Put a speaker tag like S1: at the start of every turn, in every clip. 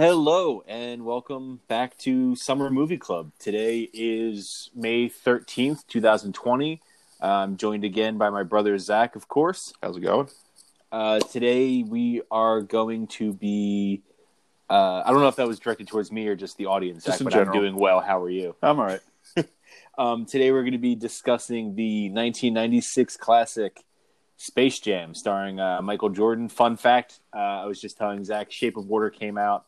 S1: Hello and welcome back to Summer Movie Club. Today is May 13th, 2020. I'm joined again by my brother Zach, of course.
S2: How's it going?
S1: Uh, today we are going to be. Uh, I don't know if that was directed towards me or just the audience,
S2: Just
S1: Zach,
S2: in
S1: but I'm
S2: general.
S1: doing well. How are you?
S2: I'm all right.
S1: Um, today we're going to be discussing the 1996 classic Space Jam, starring uh, Michael Jordan. Fun fact: uh, I was just telling Zach, Shape of Water came out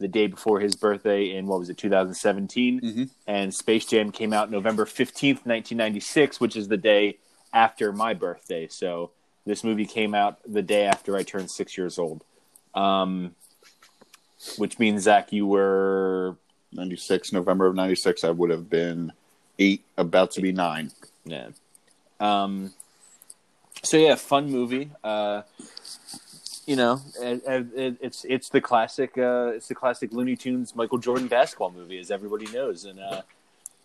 S1: the day before his birthday in what was it, 2017,
S2: Mhm.
S1: and Space Jam came out November 15th, 1996, which is the day after my birthday. So this movie came out the day after I turned six years old. Um, which means Zach, you were
S2: 96, November of 96, I would have been eight, about to be nine.
S1: Yeah. Um. So yeah, fun movie. Uh, you know, it, it, it's it's the classic. Uh, it's the classic Looney Tunes Michael Jordan basketball movie, as everybody knows. And uh,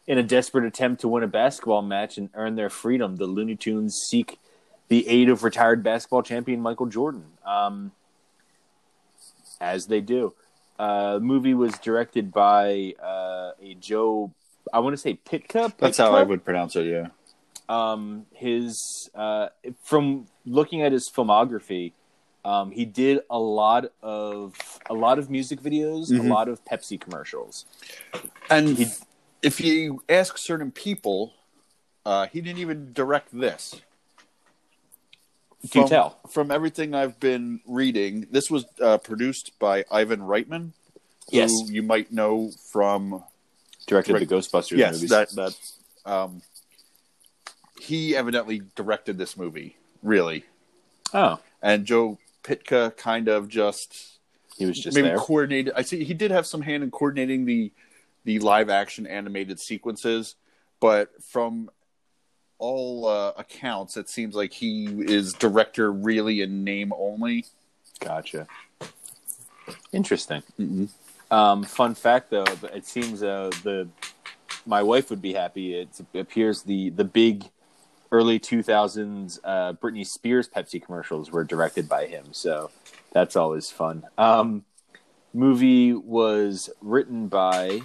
S1: in a desperate attempt to win a basketball match and earn their freedom, the Looney Tunes seek the aid of retired basketball champion Michael Jordan. Um, as they do. Uh, the movie was directed by uh, a Joe. I want to say Pytka.
S2: That's how I would pronounce it, yeah.
S1: um, his uh, from looking at his filmography, um, he did a lot of a lot of music videos,
S2: Mhm.
S1: a lot of Pepsi commercials.
S2: And
S1: He-
S2: if you ask certain people, uh, he didn't even direct this.
S1: Do
S2: From-
S1: tell?
S2: From everything I've been reading, this was uh, produced by Ivan Reitman, who
S1: Yes.
S2: you might know from
S1: Directed
S2: Direct-
S1: the Ghostbusters
S2: yes,
S1: movies.
S2: that that um, he evidently directed this movie, really.
S1: oh,
S2: And Joe Pytka kind of just
S1: he was just
S2: maybe
S1: there.
S2: coordinated. I see he did have some hand in coordinating the the live action animated sequences, but from all uh, accounts, it seems like he is director really in name only.
S1: Gotcha. Interesting.
S2: Mm-hmm.
S1: Um, fun fact, though, it seems uh, the my wife would be happy. It appears the the big early 2000s uh, Britney Spears Pepsi commercials were directed by him, so that's always fun. Um, movie was written by.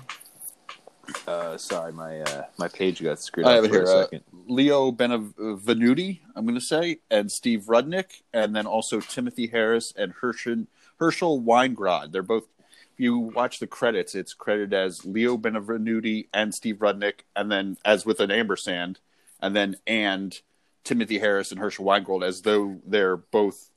S1: Uh, sorry, my uh, my page got screwed
S2: I
S1: up
S2: have it here.
S1: a
S2: Uh,
S1: second.
S2: Leo Benevenuti, I'm going to say, and Steve Rudnick, and then also Timothy Harris and Herschel, Herschel Weingrod. They're both, if you watch the credits, it's credited as Leo Benevenuti and Steve Rudnick, and then as with an ampersand, and then and Timothy Harris and Herschel Weingrod as though they're both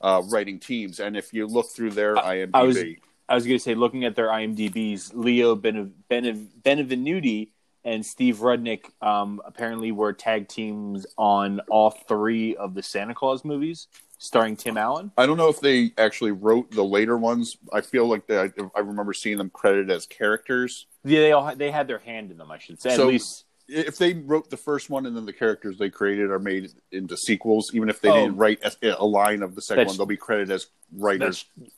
S2: uh, writing teams. And if you look through their IMDb,
S1: I was- I was going to say, looking at their IMDb's, Leo Bene- Bene- Benevenuti and Steve Rudnick um, apparently were tag teams on all three of the Santa Claus movies, starring Tim Allen.
S2: I don't know if they actually wrote the later ones. I feel like they, I remember seeing them credited as characters.
S1: Yeah, they all they had their hand in them, I should say. At least,
S2: if they wrote the first one and then the characters they created are made into sequels, even if they
S1: Oh.
S2: didn't write a, a line of the second one, they'll be credited as writers.
S1: that's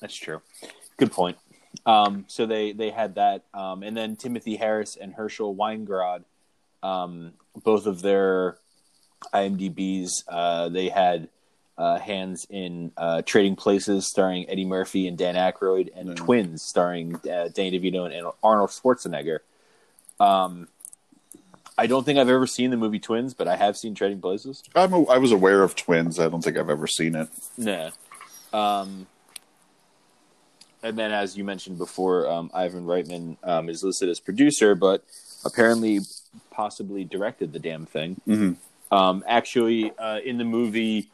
S1: that's true. Good point. Um, so they they had that, um, and then Timothy Harris and Herschel Weingrod, um, both of their IMDb's, uh, they had uh, hands in uh, Trading Places, starring Eddie Murphy and Dan Aykroyd, and
S2: Mm.
S1: Twins, starring uh, Danny DeVito and Arnold Schwarzenegger. Um, I don't think I've ever seen the movie Twins, but I have seen Trading Places.
S2: I'm a, I was aware of twins. I don't think I've ever seen it.
S1: Yeah. Um, and then, as you mentioned before, um, Ivan Reitman um, is listed as producer, but apparently, possibly directed the damn thing.
S2: Mm-hmm.
S1: Um, actually, uh, in the movie,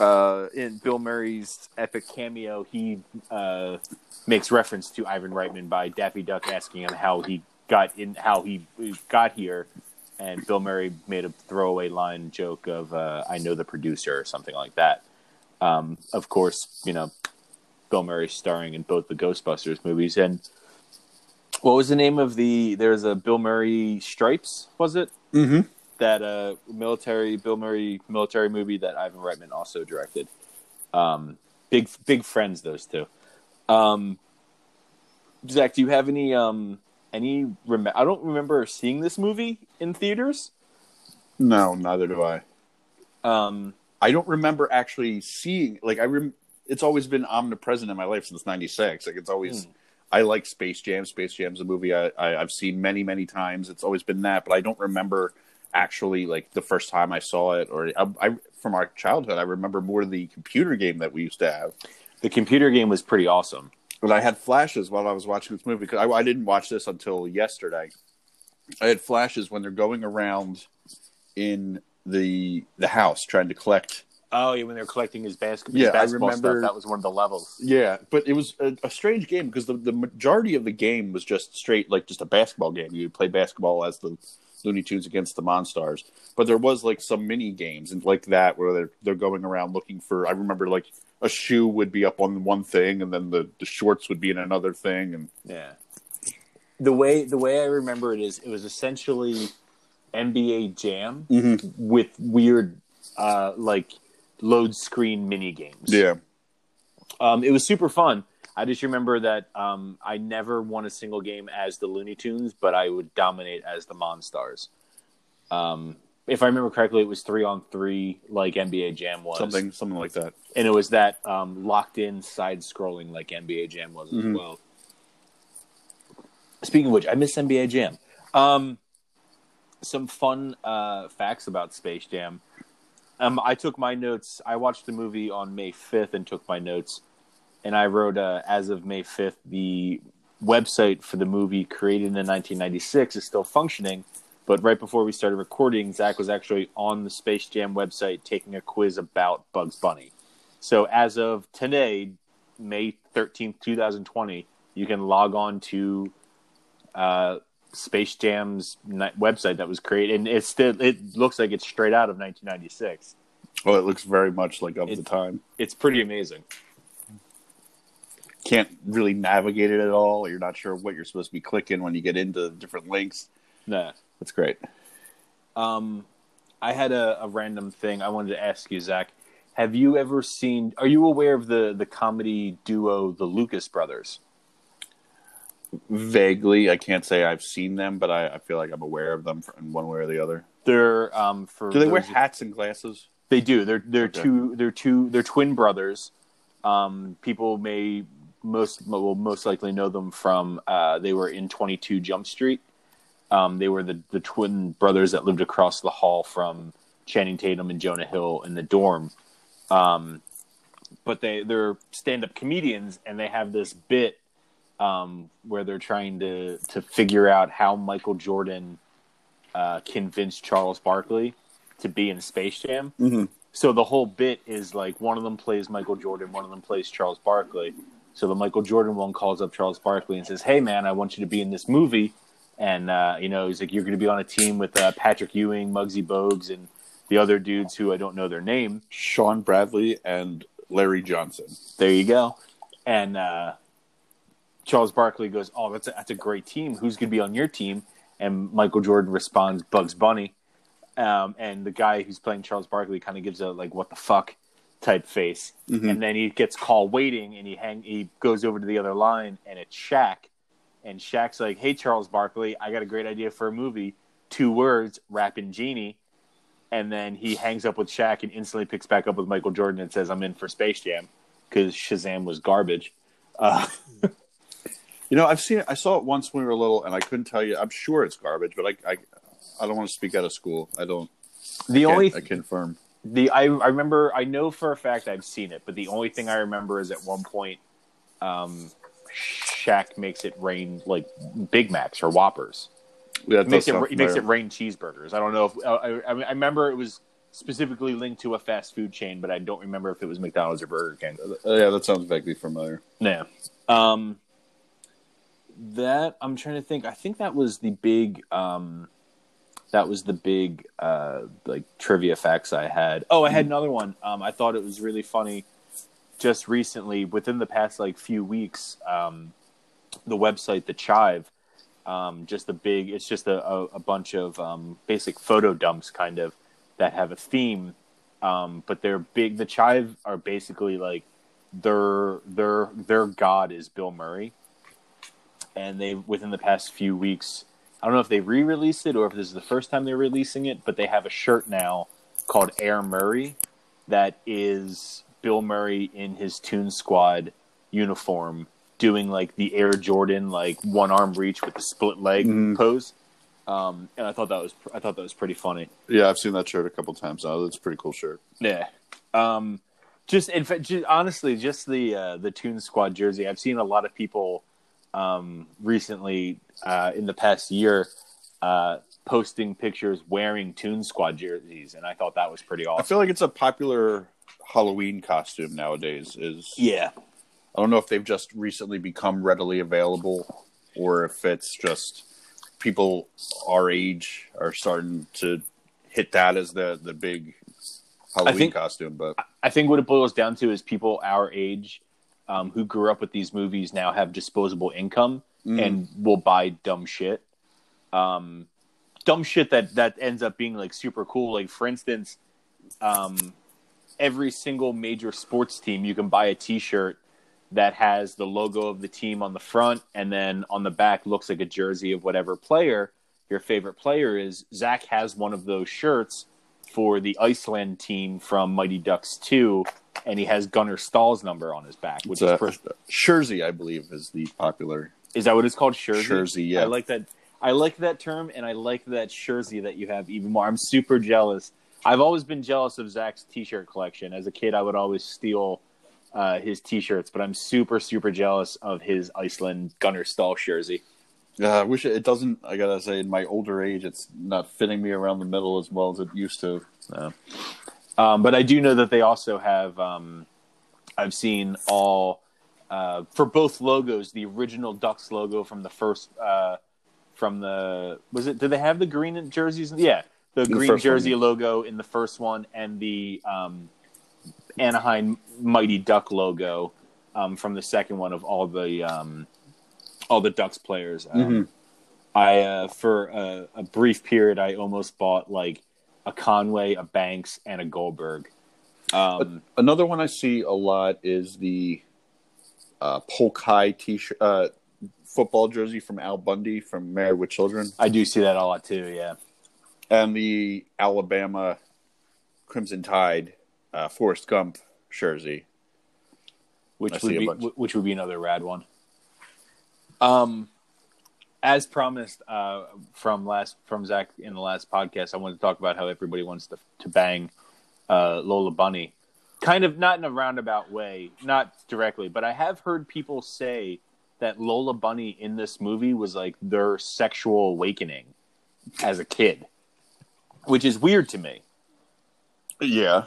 S1: uh, in Bill Murray's epic cameo, he uh, makes reference to Ivan Reitman by Daffy Duck asking him how he got in, how he got here, and Bill Murray made a throwaway line joke of uh, "I know the producer" or something like that. Um, of course, you know, Bill Murray starring in both the Ghostbusters movies, and what was the name of the? There's a Bill Murray Stripes, was it?
S2: Mm-hmm.
S1: that uh military Bill Murray military movie that Ivan Reitman also directed. Um big big friends those two. Um Zach, do you have any um any rem- I don't remember seeing this movie in theaters.
S2: No, neither do I.
S1: Um
S2: I don't remember actually seeing like I rem- it's always been omnipresent in my life since '96. Like it's always.
S1: Hmm.
S2: I like Space Jam. Space Jam's a movie I, I I've seen many many times. It's always been that, but I don't remember actually like the first time I saw it or I, I from our childhood. I remember more the computer game that we used to have.
S1: The computer game was pretty awesome.
S2: But I had flashes while I was watching this movie because I, I didn't watch this until yesterday. I had flashes when they're going around in the the house trying to collect
S1: Oh, yeah, when they're collecting his, basket,
S2: Yeah,
S1: his
S2: I remember-
S1: stuff, that was one of the levels.
S2: Yeah, but it was a, a strange game because the, the majority of the game was just straight like just a basketball game. You play basketball as the Looney Tunes against the Monstars, but there was like some mini games and like that where they're they're going around looking for. I remember like a shoe would be up on one thing and then the, the shorts would be in another thing and
S1: Yeah. The way the way I remember it is it was essentially NBA Jam with weird uh like load screen mini games.
S2: yeah.
S1: Um it was super fun. I just remember that um I never won a single game as the Looney Tunes, but I would dominate as the Monstars. Um if I remember correctly, it was three on three like NBA Jam was.
S2: Something something like that.
S1: and it was that um, locked in side scrolling like NBA Jam was as
S2: Mhm.
S1: well. Speaking of which, I miss NBA Jam. Um, some fun uh, facts about Space Jam. Um, I took my notes. I watched the movie on May fifth and took my notes, and I wrote uh, as of May fifth, the website for the movie created in 1996 is still functioning. But right before we started recording, Zach was actually on the Space Jam website taking a quiz about Bugs Bunny. So as of today, May 13th, 2020, you can log on to uh, Space Jam's website that was created. And it's still, it looks like it's straight out of 1996.
S2: Well, it looks very much like of
S1: It-
S2: the time.
S1: It's pretty amazing.
S2: Can't really navigate it at all. You're not sure what you're supposed to be clicking when you get into different links.
S1: Nah.
S2: That's great.
S1: Um, I had a, a random thing I wanted to ask you, Zach. Have you ever seen? Are you aware of the the comedy duo, the Lucas Brothers?
S2: Vaguely, I can't say I've seen them, but I, I feel like I'm aware of them in one way or the other.
S1: They're um for
S2: Do they wear hats and glasses?
S1: They do. They're they're
S2: Okay.
S1: two they're two they're twin brothers. Um, people may most will most likely know them from uh, they were in Twenty Two Jump Street. Um, they were the the twin brothers that lived across the hall from Channing Tatum and Jonah Hill in the dorm. Um, but they they're stand up comedians and they have this bit um, where they're trying to to figure out how Michael Jordan uh, convinced Charles Barkley to be in Space Jam.
S2: Mm-hmm.
S1: So the whole bit is like one of them plays Michael Jordan, one of them plays Charles Barkley. So the Michael Jordan one calls up Charles Barkley and says, "Hey man, I want you to be in this movie." And uh, you know, he's like, "You're going to be on a team with uh, Patrick Ewing, Muggsy Bogues, and the other dudes who I don't know their name."
S2: Shawn Bradley and Larry Johnson.
S1: There you go. And uh, Charles Barkley goes, "Oh, that's a, that's a great team. Who's going to be on your team?" And Michael Jordan responds, "Bugs Bunny." Um, and the guy who's playing Charles Barkley kind of gives a like, "What the fuck?" type face.
S2: Mhm.
S1: And then he gets call waiting, and he hang he goes over to the other line, and it's Shaq. And Shaq's like, "Hey, Charles Barkley, I got a great idea for a movie. Two words, rapping genie." And then he hangs up with Shaq and instantly picks back up with Michael Jordan and says, "I'm in for Space Jam." because Shazam was garbage. Uh,
S2: You know, I've seen it. I saw it once when we were little, and I couldn't tell you. I'm sure it's garbage, but I, I, I don't want to speak out of school. I don't.
S1: the
S2: can't-
S1: only
S2: I confirm.
S1: the I, I remember I know for a fact I've seen it, but the only thing I remember is at one point, um, Shaq makes it rain like Big Macs or Whoppers.
S2: Yeah,
S1: He makes it he makes it rain cheeseburgers. I don't know if I, I, I remember it was specifically linked to a fast food chain, but I don't remember if it was McDonald's or Burger King.
S2: Uh, yeah, that sounds vaguely familiar.
S1: Yeah. Um, that I'm trying to think. I think that was the big. Um, that was the big uh, like trivia facts I had. Oh, I had another one. Um, I thought it was really funny. Just recently, within the past like few weeks, um, the website the Chive, um, just a big. It's just a, a, a bunch of um, basic photo dumps, kind of that have a theme. Um, but they're big. The Chive are basically like their their their god is Bill Murray, and they within the past few weeks, I don't know if they re-released it or if this is the first time they're releasing it, but they have a shirt now called Air Murray that is Bill Murray in his Toon Squad uniform doing like the Air Jordan like one arm reach with the split leg
S2: Mhm.
S1: pose. Um, and I thought that was I thought that was pretty funny.
S2: Yeah, I've seen that shirt a couple times now. That's a pretty cool shirt.
S1: Yeah. Um, just in fact, just, honestly, just the uh, the Toon Squad jersey. I've seen a lot of people um, recently uh, in the past year uh, posting pictures wearing Toon Squad jerseys, and I thought that was pretty awesome.
S2: I feel like it's a popular Halloween costume nowadays. Is
S1: yeah,
S2: I don't know if they've just recently become readily available or if it's just people our age are starting to hit that as the the big Halloween
S1: think-
S2: costume. But
S1: I think what it boils down to is people our age um, who grew up with these movies now have disposable income
S2: Mm.
S1: and will buy dumb shit. Um, dumb shit that that ends up being like super cool. Like for instance, um, every single major sports team you can buy a T-shirt that has the logo of the team on the front, and then on the back looks like a jersey of whatever player your favorite player is. Zach has one of those shirts for the Iceland team from Mighty Ducks 2, and he has Gunnar Stahl's number on his back, which
S2: it's
S1: is
S2: a, Jersey, I believe, is the popular.
S1: is that what it's called? Jersey.
S2: Jersey, yeah.
S1: I like that. I like that term, and I like that jersey that you have even more. I'm super jealous. I've always been jealous of Zach's T-shirt collection. As a kid, I would always steal uh, his T-shirts, but I'm super, super jealous of his Iceland Gunnar Stahl jersey.
S2: Uh, I wish it, it doesn't. I gotta say, in my older age, it's not fitting me around the middle as well as it used to.
S1: So, um, but I do know that they also have. Um, I've seen all uh, for both logos. The original Ducks logo from the first, uh, from the was it? Did they have the green jerseys? Yeah, the
S2: The
S1: green jersey
S2: one.
S1: logo in the first one, and the um, Anaheim Mighty Duck logo um, from the second one of all the um, all the Ducks players. Um,
S2: Mhm.
S1: I uh, for a, a brief period, I almost bought like a Conway, a Banks, and a Goldberg. Um,
S2: Another one I see a lot is the uh, Polk High t-shirt, uh, football jersey from Al Bundy from Married with Children,
S1: I do see that a lot too. Yeah,
S2: and the Alabama Crimson Tide uh, Forrest Gump jersey.
S1: Which would be which would be another rad one. Um, as promised uh, from last from Zach in the last podcast, I wanted to talk about how everybody wants to to bang uh, Lola Bunny, kind of not in a roundabout way, not directly, but I have heard people say that Lola Bunny in this movie was like their sexual awakening as a kid, which is weird to me.
S2: Yeah,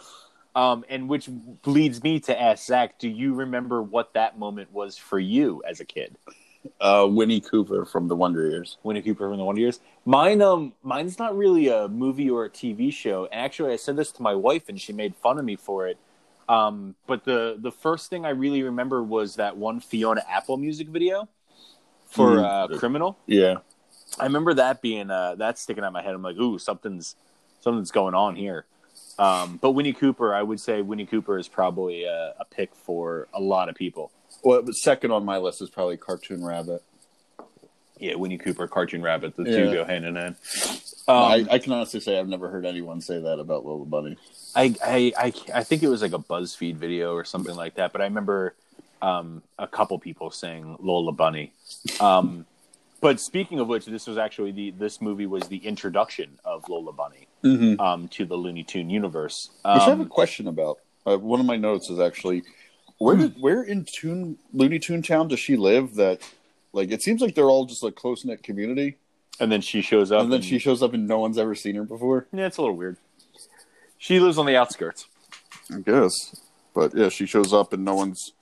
S1: Um, and which leads me to ask Zach, do you remember what that moment was for you as a kid?
S2: uh, Winnie Cooper from the Wonder Years.
S1: Winnie Cooper from the Wonder Years. Mine, um, mine's not really a movie or a TV show. Actually, I said this to my wife, and she made fun of me for it. Um, but the the first thing I really remember was that one Fiona Apple music video for
S2: Mm.
S1: uh, "Criminal."
S2: Yeah,
S1: I remember that being uh, that sticking out my head. I'm like, ooh, something's something's going on here. Um, but Winnie Cooper, I would say Winnie Cooper is probably a, a pick for a lot of people.
S2: well, second on my list is probably Cartoon Rabbit.
S1: Yeah, Winnie Cooper, Cartoon Rabbit, the
S2: Yeah.
S1: two go hand in hand. Um,
S2: I, I can honestly say I've never heard anyone say that about Lola Bunny.
S1: I, I, I, I think it was like a BuzzFeed video or something like that. But I remember um, a couple people saying Lola Bunny. Um, but speaking of which, this was actually the this movie was the introduction of Lola Bunny
S2: Mm-hmm.
S1: um, to the Looney Tune universe.
S2: Which I have a
S1: Um,
S2: question about. Uh, one of my notes is actually where did where in Toon Looney Tune Town does she live? That like it seems like they're all just a close knit community,
S1: and then she shows up,
S2: and then she shows up and no one's ever seen her before.
S1: yeah, it's a little weird. She lives on the outskirts.
S2: I guess, but yeah, she shows up and no one's.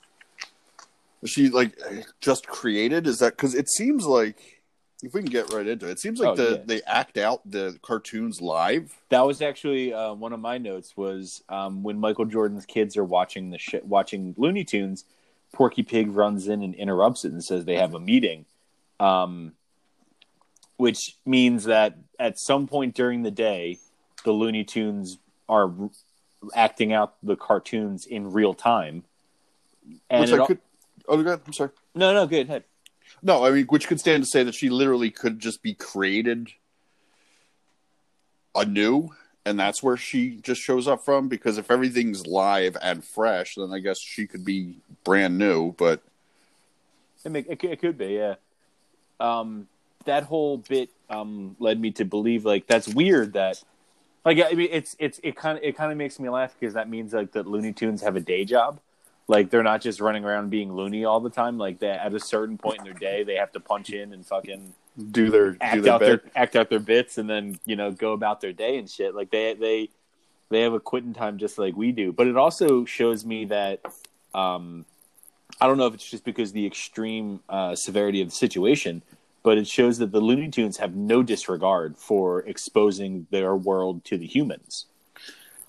S2: She like just created? Is that because it seems like if we can get right into it, it seems like
S1: Oh,
S2: the
S1: yeah.
S2: they act out the cartoons live.
S1: That was actually uh, one of my notes. Was um, when Michael Jordan's kids are watching the sh- watching Looney Tunes, Porky Pig runs in and interrupts it and says they have a meeting, um, which means that at some point during the day, the Looney Tunes are r- acting out the cartoons in real time. And
S2: which I could. Oh, God, I'm sorry.
S1: no, no, good. Ahead.
S2: No, I mean, which could stand to say that she literally could just be created anew and that's where she just shows up from. Because if everything's live and fresh, then I guess she could be brand new. But
S1: It, it, could- it could be, yeah. Um, that whole bit um, led me to believe like that's weird that like I mean it's it's it kind of it kind of makes me laugh because that means like that Looney Tunes have a day job. Like they're not just running around being loony all the time. Like that at a certain point in their day, they have to punch in and fucking
S2: do their do
S1: act
S2: their
S1: out
S2: bit.
S1: their act out their bits and then you know go about their day and shit. Like they they they have a quitting time just like we do. But it also shows me that um, I don't know if it's just because the extreme uh, severity of the situation, but it shows that the Looney Tunes have no disregard for exposing their world to the humans.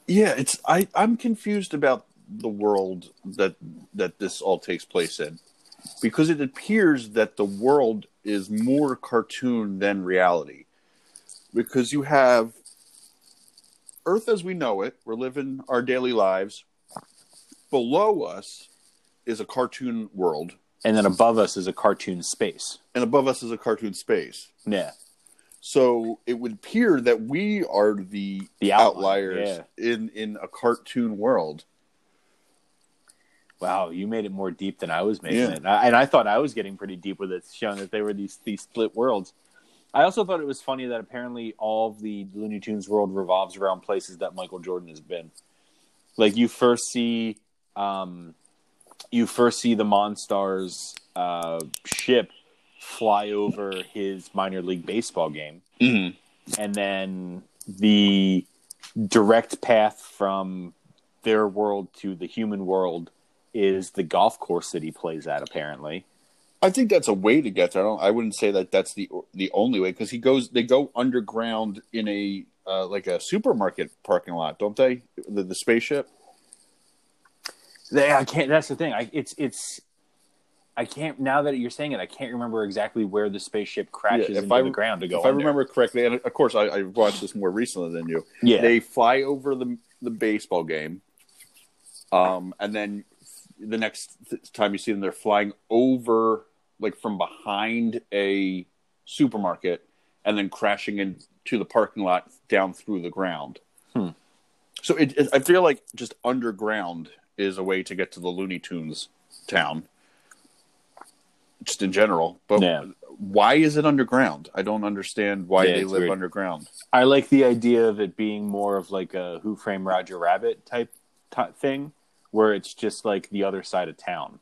S2: Yeah, it's I I'm confused about the world that that this all takes place in. Because it appears that the world is more cartoon than reality. Because you have earth as we know it we're living our daily lives. Below us is a cartoon world.
S1: And then above us is a cartoon space.
S2: and above us is a cartoon space.
S1: Yeah.
S2: so it would appear that we are the,
S1: The outlier,
S2: outliers in in a cartoon world
S1: Wow, you made it more deep than I was making
S2: Yeah.
S1: it, and I, and I thought I was getting pretty deep with it, showing that they were these these split worlds. I also thought it was funny that apparently all of the Looney Tunes world revolves around places that Michael Jordan has been. Like you first see, um, you first see the Monstars uh, ship fly over his minor league baseball game,
S2: mm-hmm.
S1: and then the direct path from their world to the human world is the golf course that he plays at apparently
S2: I think that's a way to get there. I, don't, I wouldn't say that that's the the only way because he goes. They go underground in a uh, like a supermarket parking lot, don't they? The, the spaceship.
S1: they, i can't that's the thing I, it's it's i can't now that you're saying it i can't remember exactly where the spaceship crashes
S2: Yeah, if
S1: into
S2: I-
S1: the ground to go
S2: if I remember correctly, and of course I, I watched this more recently than you.
S1: yeah
S2: They fly over the the baseball game, um, and then the next th- time you see them, they're flying over like from behind a supermarket, and then crashing into the parking lot down through the ground.
S1: Hmm.
S2: So it, it, I feel like just underground is a way to get to the Looney Tunes town, just in general. But
S1: Yeah.
S2: why is it underground? I don't understand why
S1: Yeah,
S2: they live
S1: weird.
S2: underground.
S1: I like the idea of it being more of like a Who Framed Roger Rabbit type, type thing, where it's just like the other side of town.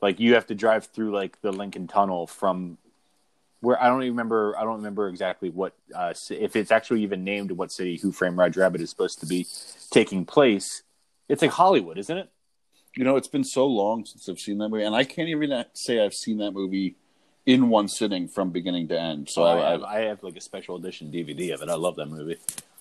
S1: Like you have to drive through like the Lincoln Tunnel from where I don't even remember. I don't remember exactly what uh, if it's actually even named what city Who Framed Roger Rabbit is supposed to be taking place. It's like Hollywood, isn't it?
S2: You know, it's been so long since I've seen that movie, and I can't even say I've seen that movie in one sitting from beginning to end. So
S1: So I,
S2: I,
S1: have, I have like a special edition DVD of it. I love that movie.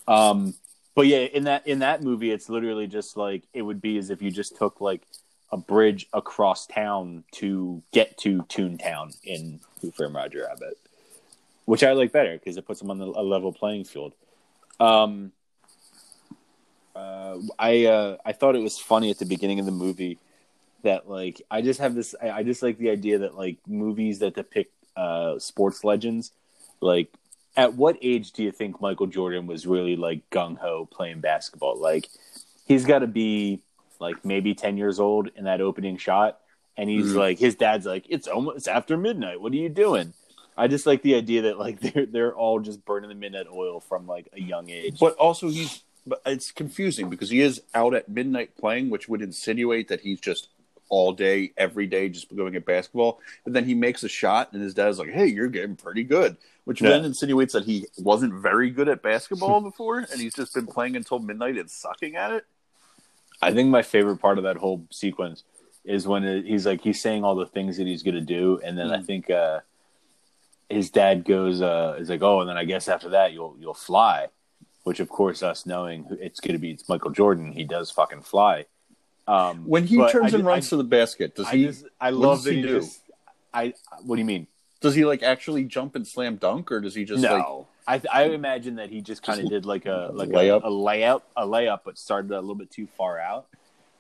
S1: Um, but yeah, in that in that movie, it's literally just like it would be as if you just took like a bridge across town to get to Toontown in Who Framed Roger Rabbit, which I like better because it puts them on the, a level playing field. Um, uh, I uh, I thought it was funny at the beginning of the movie that like I just have this I, I just like the idea that like movies that depict uh, sports legends like at what age do you think Michael Jordan was really like gung ho playing basketball? Like he's got to be like maybe 10 years old in that opening shot and he's
S2: Mhm.
S1: like his dad's like it's almost it's after midnight. What are you doing? I just like the idea that like they're they're all just burning the midnight oil from like a young age.
S2: But also he's, but it's confusing because he is out at midnight playing, which would insinuate that he's just all day, every day, just going at basketball. But then he makes a shot, and his dad's like, "Hey, you're getting pretty good," which
S1: Yeah.
S2: then insinuates that he wasn't very good at basketball before, and he's just been playing until midnight and sucking at it.
S1: I think my favorite part of that whole sequence is when it, he's like he's saying all the things that he's going to do, and then I
S2: Mm.
S1: think uh, his dad goes uh, is like, oh, and then I guess after that you'll you'll fly, which of course us knowing it's going to be it's Michael Jordan, he does fucking fly. Um,
S2: When he turns
S1: I
S2: and runs
S1: I,
S2: to the basket, does
S1: I
S2: he?
S1: just I love that
S2: he
S1: he
S2: do?
S1: just I what do you mean?
S2: Does he like actually jump and slam dunk, or does he just like?
S1: no, I I imagine that he just kind of did like a like
S2: layup?
S1: a, a layout a layup, but started a little bit too far out.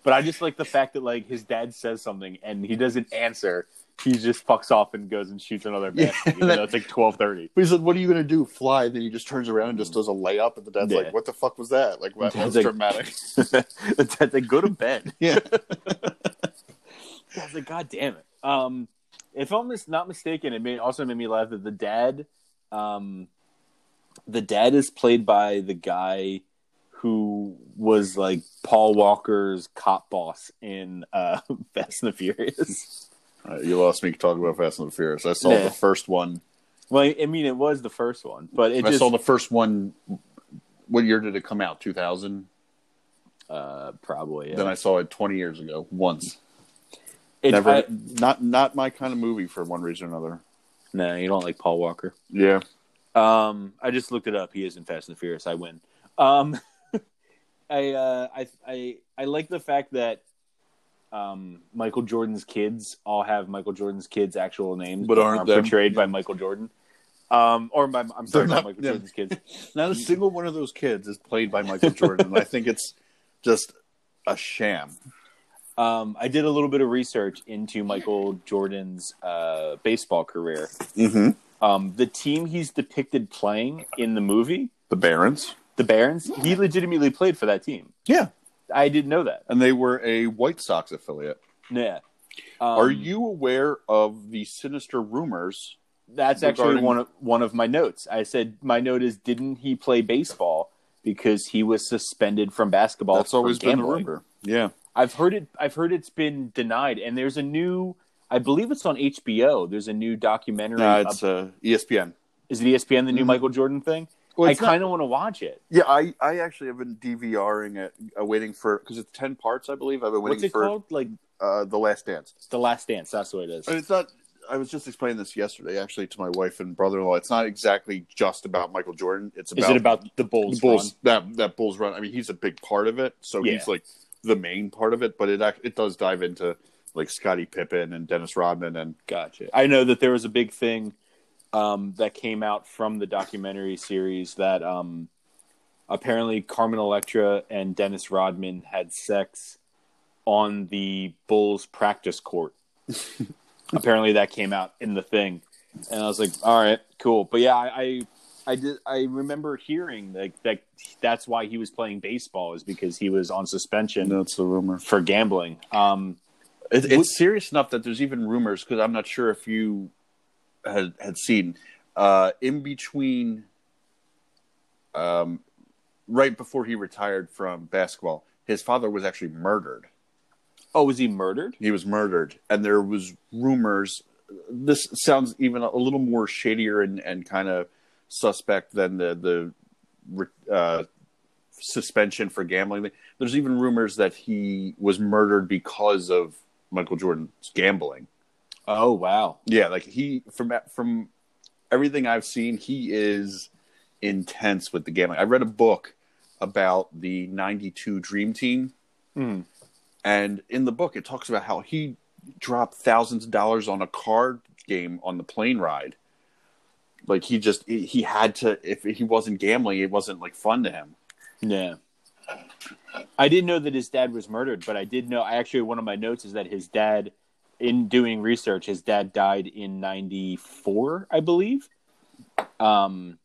S1: But I just like the fact that like his dad says something and he doesn't answer. He just fucks off and goes and shoots another
S2: Yeah,
S1: basket. even
S2: that-
S1: though it's like twelve thirty.
S2: But he said, "What are you gonna do? Fly?" Then he just turns around and just does a layup, and the dad's
S1: Yeah.
S2: like, "What the fuck was that? Like, what,
S1: Dad's
S2: that's
S1: like-
S2: dramatic."
S1: the dad's like, go to bed.
S2: yeah,
S1: I was like, God damn it. Um, if I'm not mistaken, it made, also made me laugh that the dad, um, the dad is played by the guy who was like Paul Walker's cop boss in uh, Fast and the Furious.
S2: Uh, you lost me talking about Fast and the Furious. I saw
S1: Yeah.
S2: the first one.
S1: Well, I mean, it was the first one, but it
S2: I
S1: just
S2: saw the first one. What year did it come out? Two thousand.
S1: uh, probably. Yeah.
S2: Then I saw it twenty years ago. Once.
S1: It's-
S2: Never.
S1: I-
S2: not not my kind of movie for one reason or another.
S1: no, you don't like Paul Walker.
S2: Yeah.
S1: Um, I just looked it up. He is in Fast and the Furious. I win. Um, I, uh, I, I, I like the fact that um, Michael Jordan's kids all have Michael Jordan's kids' actual names,
S2: But aren't them-
S1: portrayed by Michael Jordan. Um, or by I'm sorry, not
S2: not-
S1: Michael
S2: yeah.
S1: Jordan's kids.
S2: Not a single one of those kids is played by Michael Jordan. and I think it's just a sham.
S1: Um, I did a little bit of research into Michael Jordan's uh, baseball career.
S2: Mm-hmm.
S1: Um, the team he's depicted playing in the movie,
S2: The Barons.
S1: the Barons, he legitimately played for that team.
S2: Yeah.
S1: I didn't know that.
S2: And they were a White Sox affiliate.
S1: Yeah. Um,
S2: Are you aware of the sinister rumors?
S1: That's actually one of one of my notes. I said my note is didn't he play baseball because he was suspended from basketball?
S2: That's always been the rumor. Yeah.
S1: I've heard it. I've heard it's been denied, and there's a new. I believe it's on HBO. There's a new documentary.
S2: No,
S1: up-
S2: it's uh, ESPN.
S1: is it ESPN the new
S2: Mhm.
S1: Michael Jordan thing?
S2: Well,
S1: I kind of want to watch it.
S2: Yeah, I, I actually have been DVRing it, uh, waiting for because it's ten parts, I believe. I've been waiting
S1: What's
S2: waiting
S1: it
S2: for
S1: called? Like
S2: uh, the Last Dance.
S1: The Last Dance. That's what it is.
S2: And it's not. I was just explaining this yesterday, actually, to my wife and brother-in-law. It's not exactly just about Michael Jordan. It's about
S1: Is it about the
S2: the
S1: Bulls?
S2: Bulls. That that Bulls run. I mean, he's a big part of it, so
S1: Yeah.
S2: he's like the main part of it. But it it does dive into like Scottie Pippen and Dennis Rodman and
S1: Gotcha. I know that there was a big thing um, that came out from the documentary series that um, apparently Carmen Electra and Dennis Rodman had sex on the Bulls practice court. apparently, that came out in the thing, and I was like, "All right, cool." But yeah, I, I, I did. I remember hearing like that. That's why he was playing baseball is because he was on suspension
S2: that's the rumor.
S1: for gambling. Um,
S2: It, it's serious enough that there's even rumors because I'm not sure if you had had seen uh, in between, um, right before he retired from basketball, his father was actually murdered.
S1: oh, was he murdered?
S2: He was murdered, and there was rumors. This sounds even a little more shadier and, and kind of suspect than the the uh, suspension for gambling. There's even rumors that he was murdered because of Michael Jordan's gambling.
S1: Oh wow.
S2: Yeah, like he from from everything I've seen, he is intense with the gambling. I read a book about the '92 Dream Team,
S1: Mm.
S2: and in the book, it talks about how he dropped thousands of dollars on a card game on the plane ride. Like he just he he had to if he wasn't gambling, it wasn't like fun to him.
S1: Yeah. I didn't know that his dad was murdered, but I did know. I actually one of my notes is that his dad, in doing research, his dad died in '94, I believe. Um,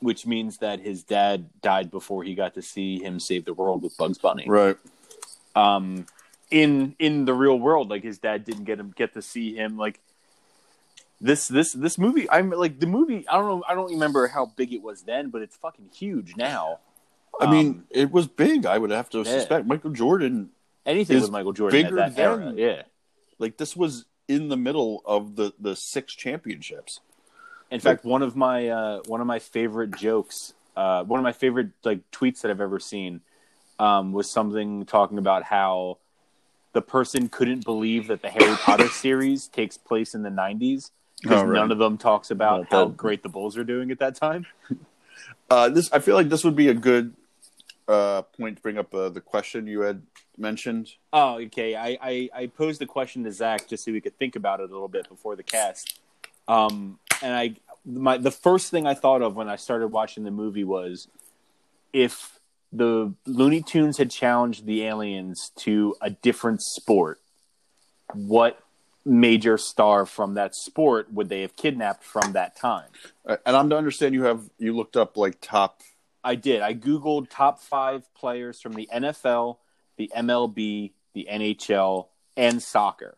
S1: which means that his dad died before he got to see him save the world with Bugs Bunny.
S2: Right.
S1: um in in the real world like his dad didn't get him get to see him like this this this movie i'm like the movie i don't know i don't remember how big it was then but it's fucking huge now
S2: I mean,
S1: Um,
S2: it was big. I would have to
S1: yeah.
S2: suspect Michael Jordan.
S1: anything with michael jordan at
S2: bigger
S1: that
S2: than-
S1: era yeah
S2: Like this was in the middle of the the six championships.
S1: in fact one of my uh one of my favorite jokes uh one of my favorite like tweets that i've ever seen um was something talking about how the person couldn't believe that the harry potter series takes place in the 90s because
S2: Oh, right.
S1: none of them talks about how great the bulls are doing at that time
S2: Uh, this I feel like this would be a good uh, point to bring up uh, the question you had mentioned.
S1: Oh, okay. I, I, I posed the question to Zach just so we could think about it a little bit before the cast. Um, and I, my, the first thing I thought of when I started watching the movie was if the Looney Tunes had challenged the aliens to a different sport, what major star from that sport would they have kidnapped from that time?
S2: Uh, And I'm to understand you have you looked up like top.
S1: I did. I googled top five players from the NFL, the MLB, the NHL, and soccer.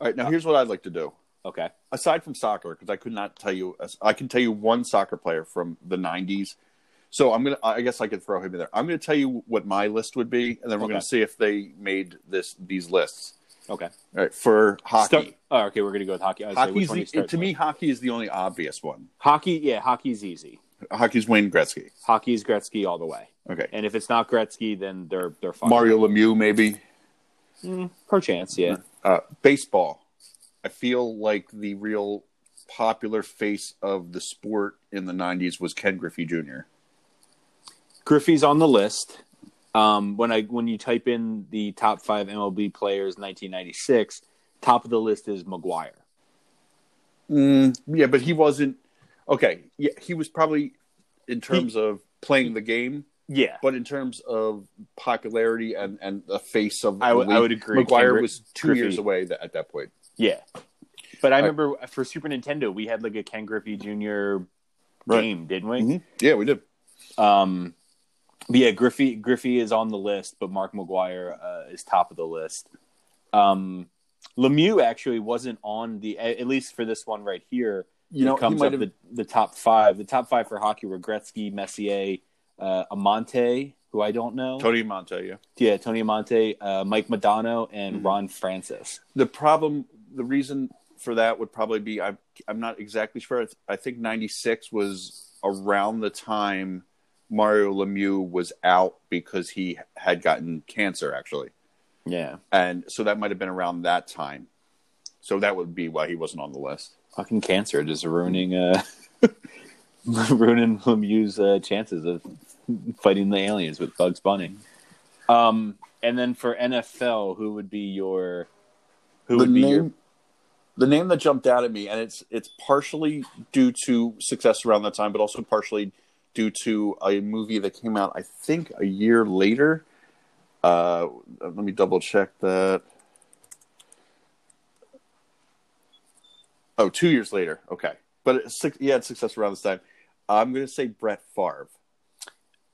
S2: All right, now here's what I'd like to do.
S1: Okay.
S2: Aside from soccer, because I could not tell you, I can tell you one soccer player from the '90s. So I'm gonna. I guess I could throw him in there. I'm gonna tell you what my list would be, and then we're
S1: Okay.
S2: gonna see if they made this these lists.
S1: Okay.
S2: All right, for hockey.
S1: Start- oh, okay. We're gonna go with hockey. I say, which
S2: Hockey's the, to
S1: with?
S2: me, hockey is the only obvious one.
S1: hockey. Yeah, hockey's easy.
S2: Hockey's Wayne Gretzky.
S1: Hockey's Gretzky all the way.
S2: Okay,
S1: And if it's not Gretzky, then they're they're fine.
S2: Mario Lemieux maybe.
S1: perchance, yeah.
S2: Uh, baseball. I feel like the real popular face of the sport in the '90s was Ken Griffey Jr.
S1: Griffey's on the list. Um, when I when you type in the top five MLB players 1996, top of the list is McGwire.
S2: Mm, yeah, but he wasn't. Okay, yeah, he was probably in terms of playing the game,
S1: Yeah,
S2: but in terms of popularity and and the face of
S1: I
S2: the
S1: would- I would agree. McGwire
S2: was two
S1: Griffey-
S2: years away th- at that point.
S1: yeah. But I remember for Super Nintendo, we had like a Ken Griffey Jr.
S2: Right.
S1: game, didn't we?
S2: Mhm. Yeah, we did.
S1: Um, but yeah, Griffey Griffey is on the list, but Mark McGwire uh, is top of the list. Um, Lemieux actually wasn't on the at least for this one right here.
S2: You know,
S1: comes
S2: he
S1: up the, the top five. The top five for hockey were Gretzky, Messier, uh, Amonte, who I don't know.
S2: Tony Monte, yeah.
S1: Yeah, Tony Amonte, uh, Mike Modano, and
S2: Mm-hmm.
S1: Ron Francis.
S2: The problem, the reason for that would probably be I'm I'm not exactly sure. I think '96 was around the time Mario Lemieux was out because he had gotten cancer, actually,
S1: Yeah,
S2: and so that might have been around that time. So that would be why he wasn't on the list.
S1: Fucking cancer just ruining uh, ruining Lemieux's uh, chances of fighting the aliens with Bugs Bunny. Um, and then for NFL, who would be your who
S2: the
S1: would be
S2: name,
S1: your
S2: the name that jumped out at me, and it's it's partially due to success around that time, but also partially due to a movie that came out, I think, a year later. Uh, let me double check that. Oh, two years later. Okay, but it's, six- he had success around this time. I'm going to say Brett Favre.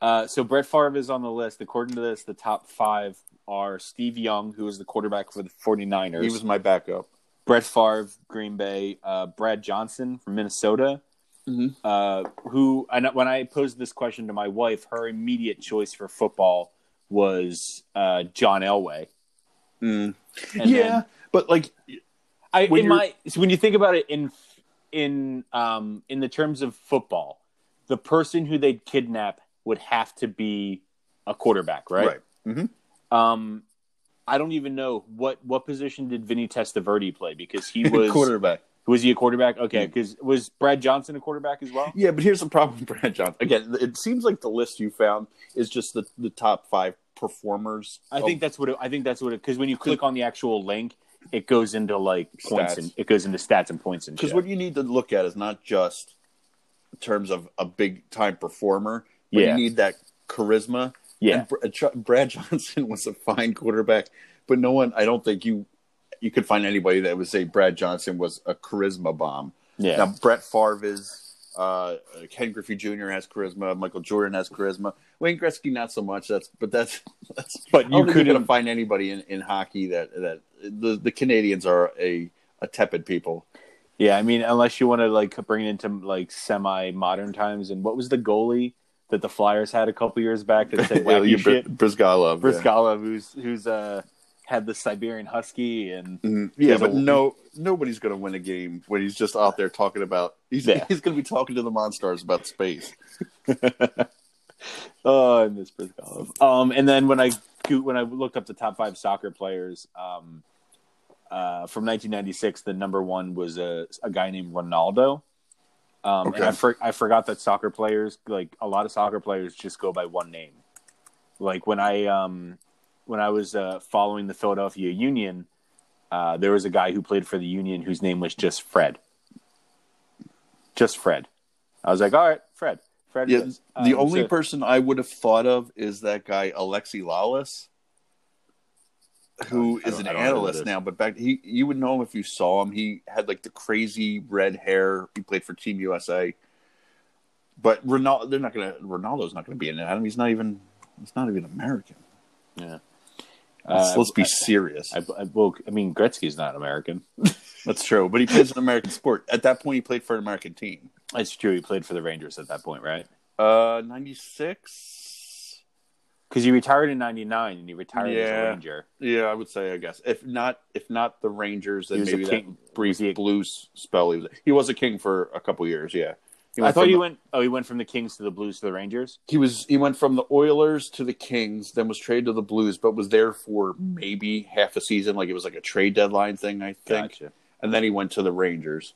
S1: Uh, so Brett Favre is on the list. According to this, the top five are Steve Young, who is the quarterback for the 49ers.
S2: He was my backup.
S1: Brett Favre, Green Bay, uh, Brad Johnson from Minnesota,
S2: Mhm.
S1: uh, who and when I posed this question to my wife, her immediate choice for football was uh, John Elway.
S2: Mm. Yeah,
S1: then-
S2: but like
S1: I
S2: When
S1: in my so when you think about it in in um in the terms of football, the person who they'd kidnap would have to be a quarterback, right?
S2: right. hmm
S1: Um, I don't even know what what position did Vinny Testaverde play because he was
S2: quarterback.
S1: was he a quarterback? Okay, because was Brad Johnson a quarterback as well?
S2: Yeah, but here's the problem with Brad Johnson. Again, it seems like the list you found is just the, the top five performers.
S1: I
S2: of-
S1: think that's what it, I think that's what it because when you click on the actual link, it goes into like points
S2: Stats.
S1: and it goes into stats and points and
S2: because what you need to look at is not just in terms of a big time performer, but
S1: Yeah.
S2: you need that charisma.
S1: yeah,
S2: And Br- uh, Brad Johnson was a fine quarterback, but no one. I don't think you you could find anybody that would say Brad Johnson was a charisma bomb.
S1: yeah.
S2: Now Brett Favre is. Uh, Ken Griffey Jr. has charisma. Michael Jordan has charisma. Wayne Gretzky not so much. That's but that's that's.
S1: But you
S2: don't think you're
S1: couldn't-
S2: find anybody in, in hockey that that the the Canadians are a a tepid people.
S1: Yeah, I mean, unless you want to like bring it into like semi modern times. And what was the goalie that the Flyers had a couple years back that said wacky
S2: you
S1: shit?
S2: Bryzgalov. yeah.
S1: Who's who's uh had the Siberian Husky and
S2: Mhm. Yeah, but
S1: a-
S2: no, nobody's going to win a game when he's just out there talking about. He's
S1: Yeah.
S2: he's going to be talking to the Monstars about space.
S1: oh, I miss Bryzgalov. Um, and then when I when I looked up the top five soccer players, um, uh, from 1996, the number one was a a guy named Ronaldo. Um,
S2: Okay.
S1: and I, for, I forgot that soccer players, like a lot of soccer players, just go by one name. Like when I um, when I was uh, following the Philadelphia Union, uh, there was a guy who played for the Union whose name was just Fred. Just Fred. I was like, all right, Fred. Fred
S2: Yeah,
S1: was.
S2: the
S1: Um,
S2: only
S1: so-
S2: person I would have thought of is that guy Alexi Lalas, who
S1: I
S2: is an
S1: I don't know who that
S2: analyst
S1: is.
S2: now. But back he, you would know him if you saw him. He had like the crazy red hair. He played for Team USA. But Ronaldo, they're not gonna. Ronaldo's not gonna be in it. Adam, he's not even. He's not even American.
S1: Yeah.
S2: Let's,
S1: Uh,
S2: let's be
S1: I-
S2: serious.
S1: I, I, well, I mean, Gretzky's not American.
S2: That's true. But he plays an American sport. At that point, he played for an American team.
S1: It's true. He played for the Rangers at that point, right?
S2: Uh, ninety six.
S1: Because he retired in '99 and he retired as a
S2: Yeah.
S1: Ranger.
S2: Yeah, I would say. I guess if not, if not the Rangers,
S1: He
S2: then maybe that brief
S1: a-
S2: Blues spell. He was, he was a king for a couple years. Yeah,
S1: I thought
S2: from
S1: he
S2: the-
S1: went. Oh, he went from the Kings to the Blues to the Rangers.
S2: He was he went from the Oilers to the Kings, then was traded to the Blues, but was there for maybe half a season. Like it was like a trade deadline thing, I think.
S1: Gotcha.
S2: And then he went to the Rangers.